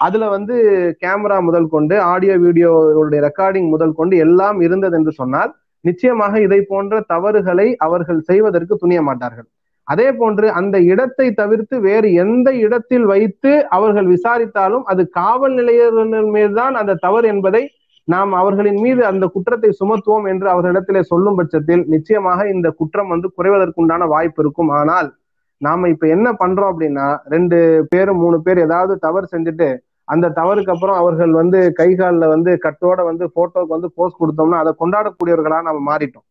அதுல வந்து கேமரா முதல் கொண்டு ஆடியோ வீடியோவுடைய ரெக்கார்டிங் முதல் கொண்டு எல்லாம் இருந்தது என்று சொன்னால் நிச்சயமாக இதை போன்ற தவறுகளை அவர்கள் செய்வதற்கு துணிய மாட்டார்கள். அதே போன்று அந்த இடத்தை தவிர்த்து வேறு எந்த இடத்தில் வைத்து அவர்கள் விசாரித்தாலும் அது காவல் நிலையர்கள் மீதுதான் அந்த தவறு என்பதை நாம் அவர்களின் மீது அந்த குற்றத்தை சுமத்துவோம் என்று அவர்களிடத்திலே சொல்லும் பட்சத்தில் நிச்சயமாக இந்த குற்றம் வந்து குறைவதற்குண்டான வாய்ப்பு இருக்கும். ஆனால் நாம இப்ப என்ன பண்றோம் அப்படின்னா ரெண்டு பேரும் மூணு பேர் ஏதாவது தவறு செஞ்சுட்டு அந்த தவறுக்கு அப்புறம் அவர்கள் வந்து கை காலில் வந்து கட்டோட வந்து போட்டோக்கு வந்து போஸ்ட் கொடுத்தோம்னா அதை கொண்டாடக்கூடியவர்களா நம்ம மாறிட்டோம்.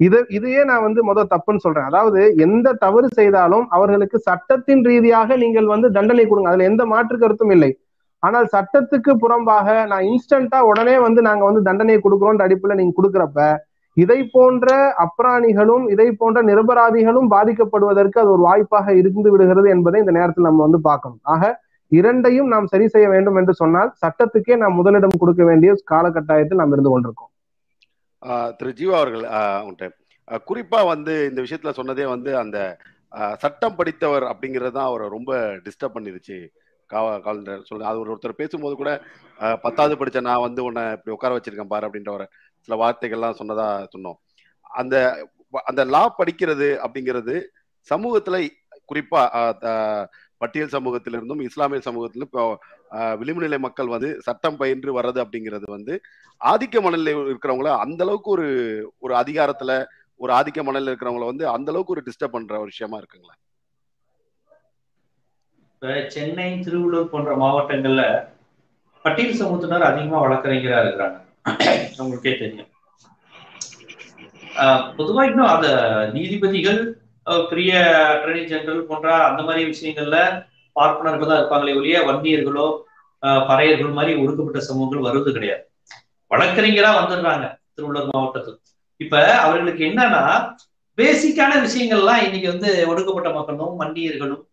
இது இதையே நான் வந்து முதல் தப்புன்னு சொல்றேன். அதாவது எந்த தவறு செய்தாலும் அவர்களுக்கு சட்டத்தின் ரீதியாக நீங்கள் வந்து தண்டனை கொடுங்க. அதுல எந்த மாற்று கருத்தும் இல்லை. ஆனால் சட்டத்துக்கு புறம்பாக நான் இன்ஸ்டன்டா உடனே வந்து நாங்க வந்து தண்டனையை கொடுக்குறோன்ற அடிப்புல நீங்க கொடுக்குறப்ப இதை போன்ற அப்ராணிகளும் இதை போன்ற நிரபராதிகளும் பாதிக்கப்படுவதற்கு அது ஒரு வாய்ப்பாக இருந்து விடுகிறது என்பதை இந்த நேரத்தில் நம்ம வந்து பார்க்கணும். ஆக இரண்டையும் நாம் சரி செய்ய வேண்டும் என்று சொன்னால் சட்டத்துக்கே நாம் முதலிடம் கொடுக்க வேண்டிய காலகட்டாயத்தில் நாம் இருந்து கொண்டிருக்கோம். ஆஹ் திரு ஜீவா அவர்கள் ஆஹ் ஆஹ் குறிப்பா வந்து இந்த விஷயத்துல சொன்னதே வந்து அந்த ஆஹ் சட்டம் படித்தவர் அப்படிங்கிறது தான் அவரை ரொம்ப டிஸ்டர்ப் பண்ணிருச்சு. காவ காவல் அது ஒரு ஒருத்தர் பேசும்போது கூட பத்தாவது படிச்ச நான் வந்து உன்னை இப்படி உட்கார வச்சிருக்கேன் பாரு அப்படின்ற ஒரு சில வார்த்தைகள்லாம் சொன்னதா சொன்னோம். அந்த அந்த லா படிக்கிறது அப்படிங்கிறது சமூகத்துல குறிப்பா த- பட்டியல் சமூகத்திலிருந்தும் இஸ்லாமிய சமூகத்திலும் இப்போ ஆஹ் விளிம்பு நிலை மக்கள் வந்து சட்டம் பயின்று வர்றது அப்படிங்கிறது வந்து ஆதிக்க மணலில் இருக்கிறவங்கள அந்த அளவுக்கு ஒரு ஒரு அதிகாரத்துல ஒரு ஆதிக்க மணலில் இருக்கிறவங்கள வந்து அந்த அளவுக்கு ஒரு டிஸ்டர்ப் பண்ற ஒரு விஷயமா இருக்குங்களா. இப்ப சென்னை திருவள்ளூர் போன்ற மாவட்டங்கள்ல பட்டியல் சமூகத்தினர் அதிகமா வழக்கறிஞரா இருக்கிறாங்க. உங்களுக்கே தெரியும். பொதுவா இன்னும் அந்த நீதிபதிகள் பெரிய அட்டர்னி ஜெனரல் போன்ற அந்த மாதிரி விஷயங்கள்ல பார்ப்பனர்கள் தான் இருப்பாங்களே ஒழிய வன்னியர்களோ பறையர்கள் மாதிரி ஒடுக்கப்பட்ட சமூகங்கள் வருவது கிடையாது. வழக்கறிஞரா வந்துடுறாங்க திருவள்ளூர் மாவட்டத்துக்கு இப்ப அவர்களுக்கு என்னன்னா பேசிக்கான விஷயங்கள்லாம் இன்னைக்கு வந்து ஒடுக்கப்பட்ட மக்களும் வன்னியர்களும்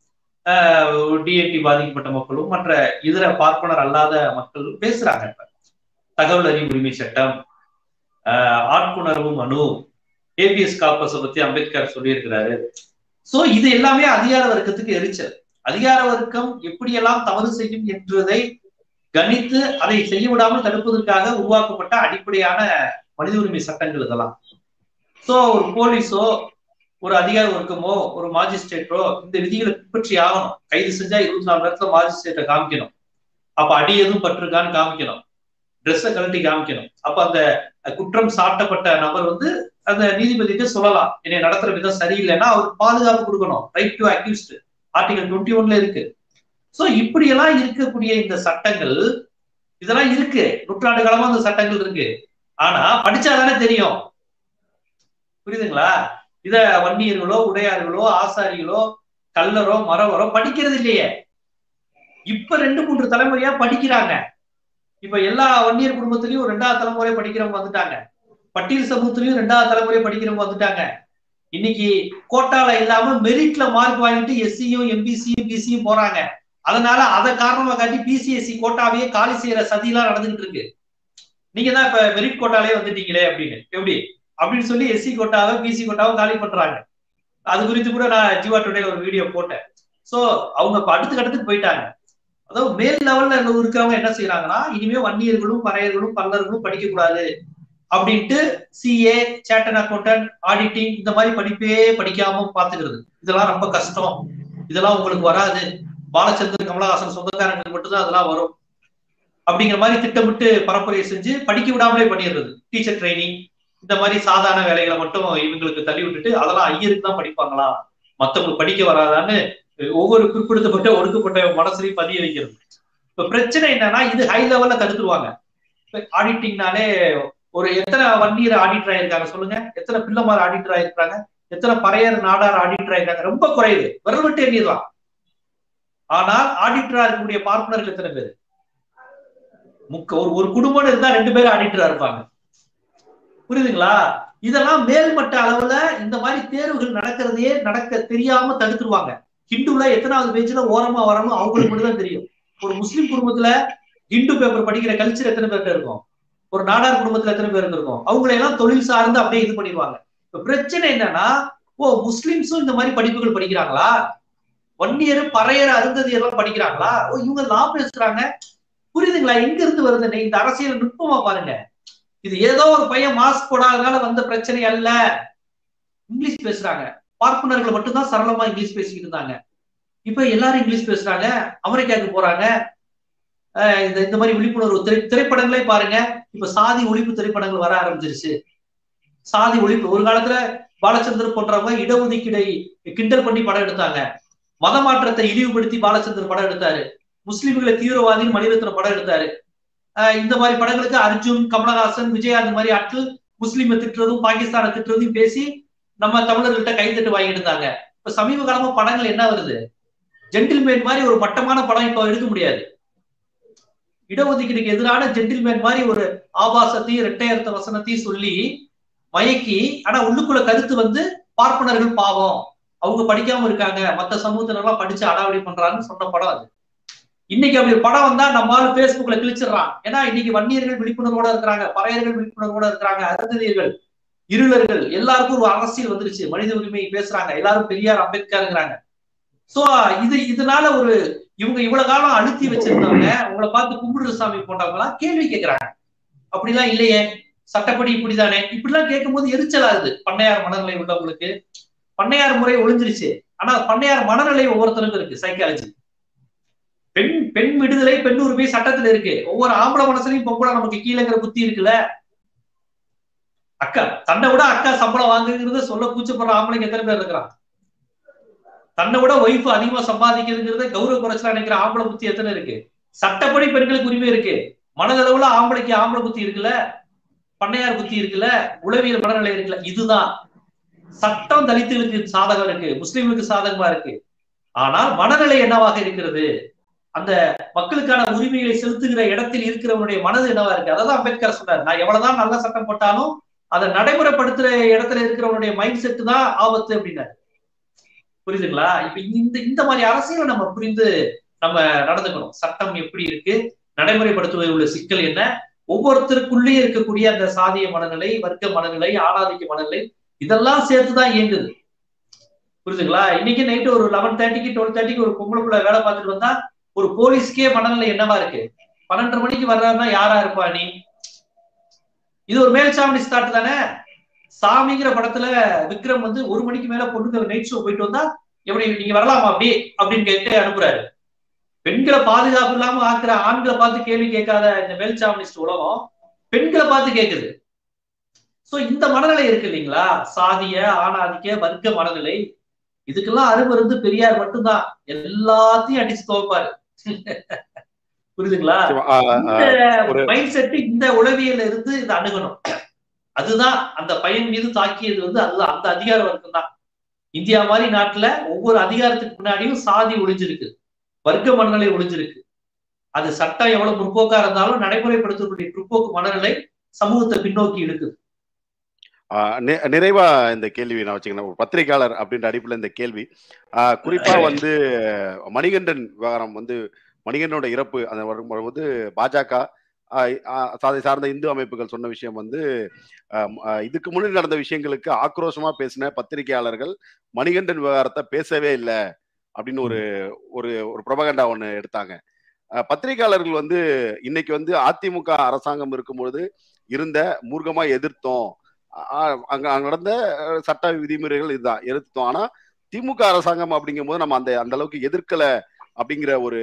டிஎன்டி பாதிக்கப்பட்ட மக்களும் மற்ற இதர பார்ப்பனர் அல்லாத மக்களும் பேசுறாங்க இப்ப. தகவல் அறிவு உரிமை சட்டம் ஆஹ் ஆட்புணர்வு மனு ஏபிஎஸ் காப்பஸை பத்தி அம்பேத்கர் சொல்லியிருக்கிறாரு. சோ இது எல்லாமே அதிகார வர்க்கத்துக்கு எரிச்சல். அதிகார வர்க்கம் எப்படியெல்லாம் தவறு செய்யும் என்றதை கணித்து அதை செய்ய விடாமல் தடுப்பதற்காக உருவாக்கப்பட்ட அடிப்படையான மனித உரிமை சட்டங்கள் இதெல்லாம். சோ ஒரு போலீஸோ ஒரு அதிகார வர்க்கமோ ஒரு மாஜிஸ்ட்ரேட்டோ இந்த விதிகளை பின்பற்றி ஆகணும். கைது செஞ்சா இருபத்தி நாலு நேரத்துல மாஜிஸ்ட்ரேட்டை காமிக்கணும். அப்ப அடி எதுவும் பட்டிருக்கான்னு காமிக்கணும். ட்ரெஸ்ஸை கழட்டி காமிக்கணும். அப்ப அந்த குற்றம் சாட்டப்பட்ட நபர் வந்து அந்த நீதிபதிட்டு சொல்லலாம். என்னை நடத்துற விதம் சரியில்லைன்னா அவருக்கு பாதுகாப்பு கொடுக்கணும். Right to accused article twenty ஒன்ல இருக்கு. சோ இப்படி எல்லாம் இருக்கக்கூடிய இந்த சட்டங்கள் இதெல்லாம் இருக்கு. நூற்றாண்டு காலமா அந்த சட்டங்கள் இருக்கு. ஆனா படிச்சாதானே தெரியும். புரியுதுங்களா? இத வன்னியர்களோ உடையார்களோ ஆசாரிகளோ கல்லரோ மரவரோ படிக்கிறது இல்லையே. இப்ப ரெண்டு மூன்று தலைமுறையா படிக்கிறாங்க. இப்ப எல்லா வன்னியர் குடும்பத்திலயும் ரெண்டாவது தலைமுறை படிக்கிறவங்க வந்துட்டாங்க. பட்டியல் சமூகத்திலயும் ரெண்டாவது தலைமுறை படிக்கிறவங்க வந்துட்டாங்க. இன்னைக்கு கோட்டால இல்லாம மெரிட்ல மார்க் வாங்கிட்டு எஸ்சியும் எம்பிசியும் பிசியும் போறாங்க. அதனால அதை காரணமா காட்டி பிசிஎஸ்சி கோட்டாவையே காலி செய்யற சதியெல்லாம் நடந்துகிட்டு இருக்கு. நீங்க தான் இப்ப மெரிட் கோட்டாலே வந்துட்டீங்களே அப்படின்னு. எப்படி? அப்படின்னு சொல்லி எஸ்சி கோட்டாவை பிசி கோட்டாவை காலி பண்றாங்க. அது குறித்து கூட நான் ஜீவா டுடேல ஒரு வீடியோ போட்டேன். சோ அவங்க அடுத்த கட்டத்துக்கு போயிட்டாங்க. அதாவது மேல் லெவல்ல இருக்கிறவங்க என்ன செய்யறாங்கன்னா இனிமே வன்னியர்களும் பறையர்களும் பல்லர்களும் படிக்க கூடாது அப்படின்ட்டு சிஏ சேட்டன் அக்கௌண்டன்ட் ஆடிட்டிங் இந்த மாதிரி படிப்பே படிக்காம பாத்துக்கிறது இதெல்லாம் ரொம்ப கஷ்டம். இதெல்லாம் உங்களுக்கு வராது. பாலச்சந்தர் கமலஹாசன் சொந்தக்காரங்களுக்கு மட்டும்தான் அதெல்லாம் வரும். அப்படிங்கிற மாதிரி திட்டமிட்டு பரப்புரையை செஞ்சு படிக்க விடாமலே பண்ணிடுறது. டீச்சர் ட்ரைனிங் இந்த மாதிரி சாதாரண வேலைகளை மட்டும் இவங்களுக்கு தள்ளி விட்டுட்டு அதெல்லாம் ஐயருக்கு தான் படிப்பாங்களா? மத்தவங்களுக்கு படிக்க வராதான்னு ஒவ்வொரு குறிப்பிடுத்தப்பட்ட ஒடுக்கப்பட்ட மனசுலையும் பதிய வைக்கிறது. இப்ப பிரச்சனை என்னன்னா இது ஹை லெவல்ல தடுத்துருவாங்க. ஆடிட்டிங்னாலே ஒரு எத்தனை வன்னியர் ஆடிட்டர் ஆயிருக்காங்க சொல்லுங்க. எத்தனை பிள்ளைமார் ஆடிட்டர் ஆயிருக்காங்க எத்தனை பறையர் நாடார் ஆடிட்டர் ஆயிருக்காங்க? ரொம்ப குறைவு. விரல் விட்டு எண்ணிடலாம் ஆனால் ஆடிட்டரா இருக்கக்கூடிய பார்ப்பனர்கள் எத்தனை பேர்? முக்க ஒரு ஒரு குடும்பம் இருந்தா ரெண்டு பேரும் ஆடிட்டரா இருப்பாங்க. புரியுதுங்களா? இதெல்லாம் மேல்மட்ட அளவுல இந்த மாதிரி தேர்வுகள் நடக்கிறதையே நடக்க தெரியாம தடுத்துருவாங்க. ஹிந்துல எத்தனாவது பேஜ்ல ஓரமா வரணும் அவங்களுக்கு மட்டும் தான் தெரியும். ஒரு முஸ்லீம் குடும்பத்துல ஹிந்து பேப்பர் படிக்கிற கல்ச்சர் எத்தனை பேர்ட்ட இருக்கும்? ஒரு நாடார் குடும்பத்துல எத்தனை பேர் இருக்கும் அவங்களை எல்லாம் தொழில் சார்ந்து அப்படியே இது பண்ணிடுவாங்க. இப்ப பிரச்சனை என்னன்னா ஓ முஸ்லிம்ஸும் இந்த மாதிரி படிப்புகள் படிக்கிறாங்களா? வன்னியர் பறையர் அருந்ததி எல்லாம் படிக்கிறாங்களா? ஓ இவங்க லா பேசுறாங்க. புரியுதுங்களா? எங்க இருந்து வருது இந்த அரசியல் நுட்பமா பாருங்க. இது ஏதோ ஒரு பையன் மாஸ்க் போடாதனால வந்த பிரச்சனை அல்ல. இங்கிலீஷ் பேசுறாங்க. பார்ப்பனர்கள் மட்டும்தான் சரளமா இங்கிலீஷ் பேசிக்கிட்டு இருந்தாங்க. இப்ப எல்லாரும் இங்கிலீஷ் பேசுறாங்க. அமெரிக்காவுக்கு போறாங்க. இந்த இந்த மாதிரி விழிப்புணர்வு திரை திரைப்படங்களே பாருங்க. இப்ப சாதி ஒழிப்பு திரைப்படங்கள் வர ஆரம்பிச்சிருச்சு. சாதி ஒழிப்பு. ஒரு காலத்துல பாலச்சந்தர் போன்றவங்க இடஒதுக்கீடை கிண்டல் பண்ணி படம் எடுத்தாங்க. மத மாற்றத்தை இழிவுபடுத்தி பாலச்சந்தர் படம் எடுத்தாரு. முஸ்லிம்களை தீவிரவாதி மணிரத்ன படம் எடுத்தாரு. இந்த மாதிரி படங்களுக்கு அர்ஜுன் கமலஹாசன் விஜயா இந்த மாதிரி ஆட்கள் முஸ்லீமை திட்டுறதும் பாகிஸ்தானை திட்டுறதும் பேசி நம்ம தமிழர்கள்ட்ட கைத்தட்டு வாங்கிட்டு இருந்தாங்க. இப்ப சமீப காலமா படங்கள் என்ன வருது? ஜென்டில்மேன் மாதிரி ஒரு மட்டமான படம் இப்ப எடுக்க முடியாது. இடஒதுக்கீடுக்கு எதிரான ஜென்டில்மேன் மாதிரி ஒரு ஆபாசத்தையும் இரட்டையர்த்த வசனத்தையும் சொல்லி மயக்கி ஆனா உள்ளுக்குள்ள கருத்து வந்து பார்ப்பனர்கள் பாவம். அவங்க படிக்காம இருக்காங்க. மத்த சமூகத்தினர்லாம் படிச்சு அடாவடி பண்றாங்கன்னு சொன்ன படம் அது. இன்னைக்கு அப்படி படம் வந்தா நம்மளால பேஸ்புக்ல கிழிச்சிடறான். ஏன்னா இன்னைக்கு வன்னியர்கள் விழிப்புணர்வோட இருக்கிறாங்க பறையர்கள் விழிப்புணர்வோட இருக்கிறாங்க அருந்ததியர்கள் இருளர்கள் எல்லாருக்கும் ஒரு அரசியல் வந்துருச்சு. மனித உரிமை பேசுறாங்க எல்லாரும் பெரியார் அம்பேத்கருங்கிறாங்க. சோ இது இதனால ஒரு இவங்க இவ்வளவு காலம் அழுத்தி வச்சிருந்தவங்க உங்களை பார்த்து கும்பிடுற சாமி போன்றவங்க எல்லாம் கேள்வி கேட்கிறாங்க அப்படிலாம் இல்லையே. சட்டப்படி இப்படிதானே. இப்படிலாம் கேட்கும் போது எரிச்சல் ஆகுது பண்ணையார் மனநிலை உள்ளவங்களுக்கு. பண்ணையார் முறை ஒளிஞ்சிருச்சு ஆனா பண்ணையார் மனநிலை ஒவ்வொருத்தருக்கும் இருக்கு சைக்காலஜி பெண் விடுதலை பெண் உரிமை சட்டத்துல இருக்கு. ஒவ்வொரு ஆம்பளை மனசுலையும் பொம்பளை நமக்கு கீழேங்கிற புத்தி இருக்குல்ல? அக்கா தன்னை விட அக்கா சம்பளம் வாங்குங்கிறத சொல்ல கூச்சப்படுற ஆம்பளைங்க எத்தனை பேர் இருக்கிறான் தன்னை விட ஒய்ஃப் அதிகமா சம்பாதிக்கிறதுங்கிறத கௌரவ குறைச்சலா நினைக்கிற ஆம்பளை புத்தி எத்தனை இருக்கு? சட்டப்படி பெண்களுக்கு உரிமை இருக்கு. மனதளவுல ஆம்பளைக்கு ஆம்பளை புத்தி இருக்குல்ல? பண்ணையார் புத்தி இருக்குல்ல? உளவியல் மனநிலை இருக்குல்ல? இதுதான். சட்டம் தலித்துகளுக்கு சாதகம் இருக்கு. முஸ்லிம்களுக்கு சாதகமா இருக்கு. ஆனால் மனநிலை என்னவாக இருக்கிறது? அந்த மக்களுக்கான உரிமைகளை செலுத்துகிற இடத்தில் இருக்கிறவனுடைய மனது என்னவா இருக்கு? அதான் அம்பேத்கர் சொன்னார். நான் எவ்வளவுதான் நல்ல சட்டம் போட்டாலும் அதை நடைமுறைப்படுத்துற இடத்துல இருக்கிறவனுடைய மைண்ட் செட் தான் ஆபத்து அப்படின்னாரு. புரியுதுங்களா? இப்ப இந்த இந்த மாதிரி அரசியலை நம்ம புரிந்து நம்ம நடந்துக்கணும். சட்டம் எப்படி இருக்கு? நடைமுறைப்படுத்துவதில் உள்ள சிக்கல் என்ன? ஒவ்வொருத்தருக்குள்ளேயே இருக்கக்கூடிய அந்த சாதிய மனநிலை வர்க்க மனநிலை ஆணாதிக்க மனநிலை இதெல்லாம் சேர்த்துதான் இயங்குது. புரியுதுங்களா? இன்னைக்கு நைட்டு ஒரு லெவன் தேர்ட்டிக்கு டுவெல் தேர்ட்டிக்கு ஒரு பொம்பளை பிள்ளை வேலை பார்த்துட்டு வந்தா ஒரு போலீஸ்க்கே மனநிலை என்னவா இருக்கு? பன்னெண்டரை மணிக்கு வர்றாருன்னா யாரா இருப்பா நீ? இது ஒரு மேல் சாமி ஸ்டார்ட் தானே? சாமிங்கிற படத்துல விக்ரம் வந்து ஒரு மணிக்கு மேல பொண்ணுங்க நைட் ஷோ போயிட்டு வந்தா எப்படி நீங்க வரலாமா அப்படி? அப்படின்னு கேட்டு அனுப்புறாரு. பெண்களை பாதுகாப்பு இல்லாம ஆக்குற ஆண்களை பார்த்து கேள்வி கேட்காத இந்த மேல் சாமினிஸ்ட் உலகம் பெண்களை பார்த்து கேக்குது. சோ இந்த மனநிலை இருக்கு இல்லைங்களா? சாதிய ஆணாதிக்க வர்க்க மனநிலை. இதுக்கெல்லாம் அருமருந்து பெரியார் மட்டும்தான். எல்லாத்தையும் அடிச்சு துவப்பாரு. புரியுதுங்களா இந்த மைண்ட் செட் இந்த உளவியல இருந்து இதை அணுகணும். அதுதான் அந்த பையன் மீது தாக்கியது வந்து அதுதான். அந்த அதிகார வர்க்கம் தான் இந்தியா மாதிரி நாட்டுல ஒவ்வொரு அதிகாரத்துக்கு முன்னாடியும் சாதி ஒளிஞ்சிருக்கு. வர்க்க மனநிலை ஒளிஞ்சிருக்கு. அது சட்டம் எவ்வளவு முற்போக்கா இருந்தாலும் நடைமுறைப்படுத்தக்கூடிய பிற்போக்கு மனநிலை சமூகத்தை பின்னோக்கி இழுக்குது. நிறைவா இந்த கேள்வி நான் வச்சுக்கிறேன். ஒரு பத்திரிகையாளர் அப்படின்ற அடிப்பில் இந்த கேள்வி. குறிப்பா வந்து மணிகண்டன் விவகாரம் வந்து மணிகண்டனோட இறப்பு அந்த வரும் வரும்போது பாஜக அதை சார்ந்த இந்து அமைப்புகள் சொன்ன விஷயம் வந்து இதுக்கு முன்னாடி நடந்த விஷயங்களுக்கு ஆக்ரோஷமா பேசின பத்திரிகையாளர்கள் மணிகண்டன் விவகாரத்தை பேசவே இல்லை அப்படின்னு ஒரு ஒரு ஒரு பிரபகண்டா ஒண்ணு எடுத்தாங்க. பத்திரிகையாளர்கள் வந்து இன்னைக்கு வந்து அதிமுக அரசாங்கம் இருக்கும்பொழுது இருந்த மூர்க்கமா எதிர்த்தோம். அங்க அங்க நடந்த சட்ட விதிமுறைகள் இதுதான். எதிர்த்தோம் ஆனா திமுக அரசாங்கம் அப்படிங்கும்போது நம்ம அந்த அந்த அளவுக்கு எதிர்க்கல அப்படிங்கிற ஒரு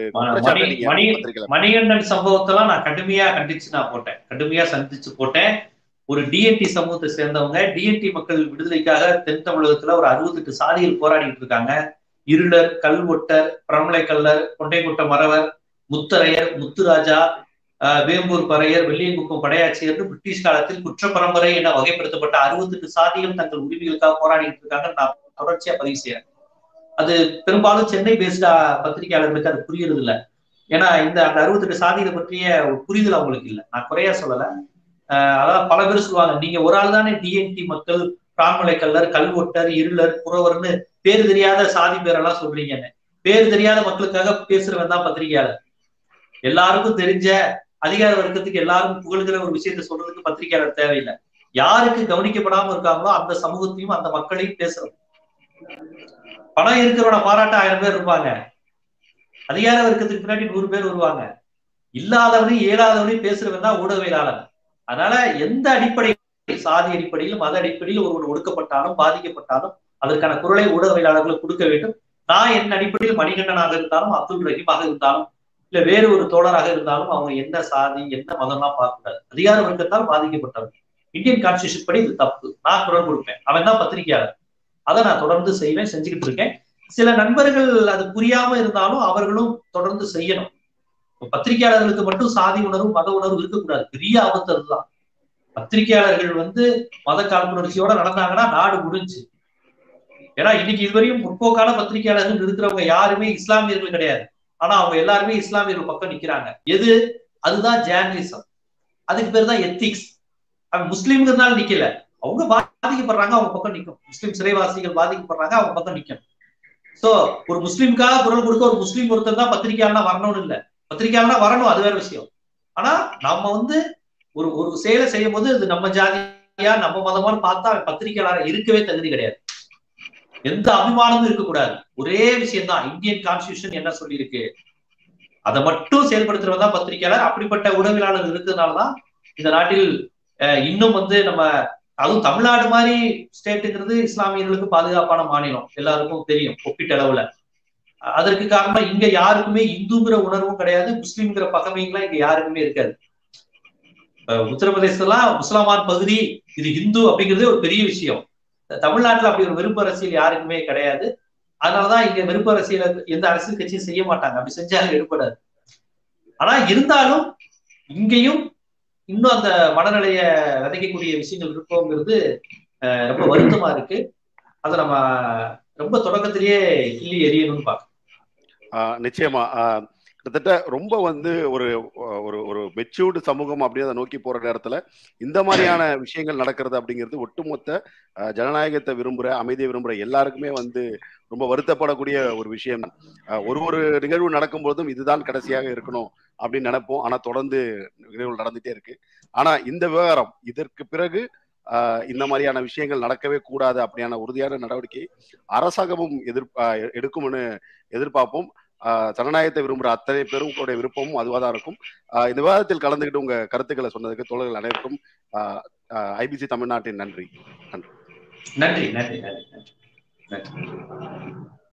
மணிகண்டன் சம்பவத்தெல்லாம் நான் கடுமையா கண்டிச்சு நான் போட்டேன். கடுமையா சந்திச்சு போட்டேன். ஒரு டிஎன்டி சமூகத்தை சேர்ந்தவங்க டிஎன்டி மக்கள் விடுதலைக்காக தென் தமிழகத்துல ஒரு அறுபத்தெட்டு சாதிகள் போராடிட்டு இருக்காங்க. இருளர் கல்வொட்டர் பிரமலை கல்லர் கொண்டைக்குட்ட மறவர் முத்தரையர் முத்துராஜா வேம்பூர் பறையர் வெள்ளியங்குப்பம் படையாச்சியர் பிரிட்டிஷ் காலத்தில் குற்ற பரம்பரை என வகைப்படுத்தப்பட்ட அறுபத்தெட்டு சாதிகள் தங்கள் உரிமைகளுக்காக போராடிட்டு இருக்காங்க. நான் தொடர்ச்சியா பதிவு செய்யறேன். அது பெரும்பாலும் சென்னை பேஸ்டா பத்திரிகையாளர்களுக்கு அது புரியுறது இல்ல ஏன்னா இந்த அந்த அறுபத்தெட்டு சாதிகளை பற்றிய ஒரு புரிதல் அவங்களுக்கு இல்லை. நான் குறையா சொல்லல. ஆஹ் அதாவது பல பேர் சொல்லுவாங்க. நீங்க ஒரு ஆள் தானே டிஎன்டி மக்கள் பிராமலை கல்லர் கல்வொட்டர் இருளர் புறவர்னு பேர் தெரியாத சாதி பேரெல்லாம் சொல்றீங்கன்னு. பேர் தெரியாத மக்களுக்காக பேசுறவன் தான் பத்திரிகையாளர். எல்லாருக்கும் தெரிஞ்ச அதிகார வர்க்கத்துக்கு எல்லாரும் புகழ்கிற ஒரு விஷயத்த சொல்றதுக்கு பத்திரிகையாளர் தேவையில்லை. யாருக்கு கவனிக்கப்படாம இருக்காங்களோ அந்த சமூகத்தையும் அந்த மக்களையும் பேசுறோம். பணம் இருக்கிறவன பாராட்ட ஆயிரம் பேர் இருப்பாங்க. அதிகார வர்க்கத்துக்கு பின்னாடி நூறு பேர் வருவாங்க. இல்லாதவனையும் இயலாதவனையும் பேசுறவன் தான் ஊடகவியலாளர் அதனால எந்த அடிப்படை சாதி அடிப்படையில் மத அடிப்படையில் ஒருவன் ஒடுக்கப்பட்டாலும் பாதிக்கப்பட்டாலும் அதற்கான குரலை ஊடகவியலாளர்களுக்கு கொடுக்க வேண்டும். நான் என் அடிப்படையில் மணிகண்டனாக இருந்தாலும் அப்துல் ரஹீமாக இருந்தாலும் இல்ல வேறு ஒரு தோழராக இருந்தாலும் அவங்க என்ன சாதி என்ன மதம்லாம் பார்க்கக்கூடாது. அதிகார வர்க்கத்தால் பாதிக்கப்பட்டவர்கள் இந்தியன் கான்ஸ்டியூஷன் படி இது தப்பு. நான் குரல் கொடுப்பேன். அவன் தான் பத்திரிகையாளர்? அதை நான் தொடர்ந்து செய்வேன் செஞ்சுக்கிட்டு இருக்கேன். சில நண்பர்கள் அது புரியாம இருந்தாலும் அவர்களும் தொடர்ந்து செய்யணும். பத்திரிகையாளர்களுக்கு மட்டும் சாதி உணர்வு மத உணர்வு இருக்கக்கூடாது. பெரிய ஆபத்து அதுதான். பத்திரிகையாளர்கள் வந்து மத காழ்ப்புணர்ச்சியோட நடந்தாங்கன்னா நாடு முடிஞ்சு. ஏன்னா இன்னைக்கு இதுவரையும் முற்போக்கான பத்திரிகையாளர்கள் இருக்கிறவங்க யாருமே இஸ்லாமியர்கள் கிடையாது. ஆனா அவங்க எல்லாருமே இஸ்லாமியர்கள் பக்கம் நிக்கிறாங்க. எது? அதுதான் ஜேர்னலிசம் அதுக்கு பேர் தான் எத்திக்ஸ் அவன் முஸ்லீம்ங்கிறதுனால நிக்கல. அவங்க பாதிக்கப்படுறாங்க அவங்க பக்கம் நிக்கும். முஸ்லீம் சிறைவாசிகள் பாதிக்கப்படுறாங்க அவங்க பக்கம் நிக்கும். சோ ஒரு முஸ்லீம்காக குரல் கொடுக்க ஒரு முஸ்லீம் ஒருத்தர் தான் பத்திரிகையாளனா வரணும்னு இல்ல. பத்திரிகையாளனா வரணும் அது வேற விஷயம். ஆனா நம்ம வந்து ஒரு ஒரு செயலை செய்யும் போது இது நம்ம ஜாதியா நம்ம மதமான பார்த்தா அவன் பத்திரிகையாளர் இருக்கவே தகுதி கிடையாது. எந்த அபிமானமும் இருக்கக்கூடாது. ஒரே விஷயம் தான் இந்தியன் கான்ஸ்டியூஷன் என்ன சொல்லியிருக்கு? அதை மட்டும் செயல்படுத்துறவன் தான் பத்திரிகையாளர். அப்படிப்பட்ட உடவியலாளர் இருக்கிறதுனாலதான் இந்த நாட்டில் அஹ், இன்னும் வந்து நம்ம அதுவும் தமிழ்நாடு மாதிரி ஸ்டேட்டுங்கிறது இஸ்லாமியர்களுக்கு பாதுகாப்பான மாநிலம். எல்லாருக்கும் தெரியும் ஒப்பீட்டளவுல அதற்கு காரணம் இங்க யாருக்குமே இந்துங்கிற உணர்வும் கிடையாது முஸ்லீம்ங்கிற பகமைங்களாம் இங்க யாருக்குமே இருக்காது. இப்ப உத்தரப்பிரதேசலாம் முஸ்லாமான் பகுதி இது இந்து அப்படிங்கிறதே ஒரு பெரிய விஷயம். தமிழ்நாட்டுல அப்படி ஒரு விருப்ப அரசியல் யாருக்குமே கிடையாது. அதனாலதான் இங்க விருப்ப அரசியல எந்த அரசியல் கட்சியும் செய்ய மாட்டாங்க. அப்படி செஞ்சாலும் எடுப்படாது ஆனா இருந்தாலும் இங்கேயும் இன்னும் அந்த மனநிலைய விதைக்கக்கூடிய விஷயங்கள் இருக்கோங்கிறது அஹ், ரொம்ப வருத்தமா இருக்கு. அதை நம்ம ரொம்ப தொடக்கத்திலேயே கிள்ளி எரியணும்னு பார்க்கணும் நிச்சயமா. ஆஹ் கிட்டத்தட்ட ரொம்ப வந்து ஒரு ஒரு ஒரு மெச்சூர்டு சமூகம் அப்படின்னு அதை நோக்கி போற நேரத்துல இந்த மாதிரியான விஷயங்கள் நடக்கிறது அப்படிங்கிறது ஒட்டுமொத்த ஜனநாயகத்தை விரும்புற அமைதியை விரும்புற எல்லாருக்குமே வந்து ரொம்ப வருத்தப்படக்கூடிய ஒரு விஷயம் ஒரு ஒரு நிகழ்வு நடக்கும்போதும் இதுதான் கடைசியாக இருக்கணும் அப்படின்னு நினைப்போம். ஆனா தொடர்ந்து நிகழ்வுகள் நடந்துட்டே இருக்கு. ஆனா இந்த விவகாரம் இதற்கு பிறகு இந்த மாதிரியான விஷயங்கள் நடக்கவே கூடாது அப்படியான உறுதியான நடவடிக்கை அரசாங்கமும் எதிர் எடுக்கும்னு எதிர்பார்ப்போம். ஜனநாயகத்தை விரும்புகிற அத்தனை பேரும் உங்களுடைய விருப்பமும் அதுவாக தான் இருக்கும். ஆஹ் இந்த விவாதத்தில் கலந்துக்கிட்டு உங்க கருத்துக்களை சொன்னதுக்கு தோழர்கள் அனைவருக்கும் ஐபிசி தமிழ்நாட்டின் நன்றி. நன்றி நன்றி நன்றி நன்றி. நன்றி.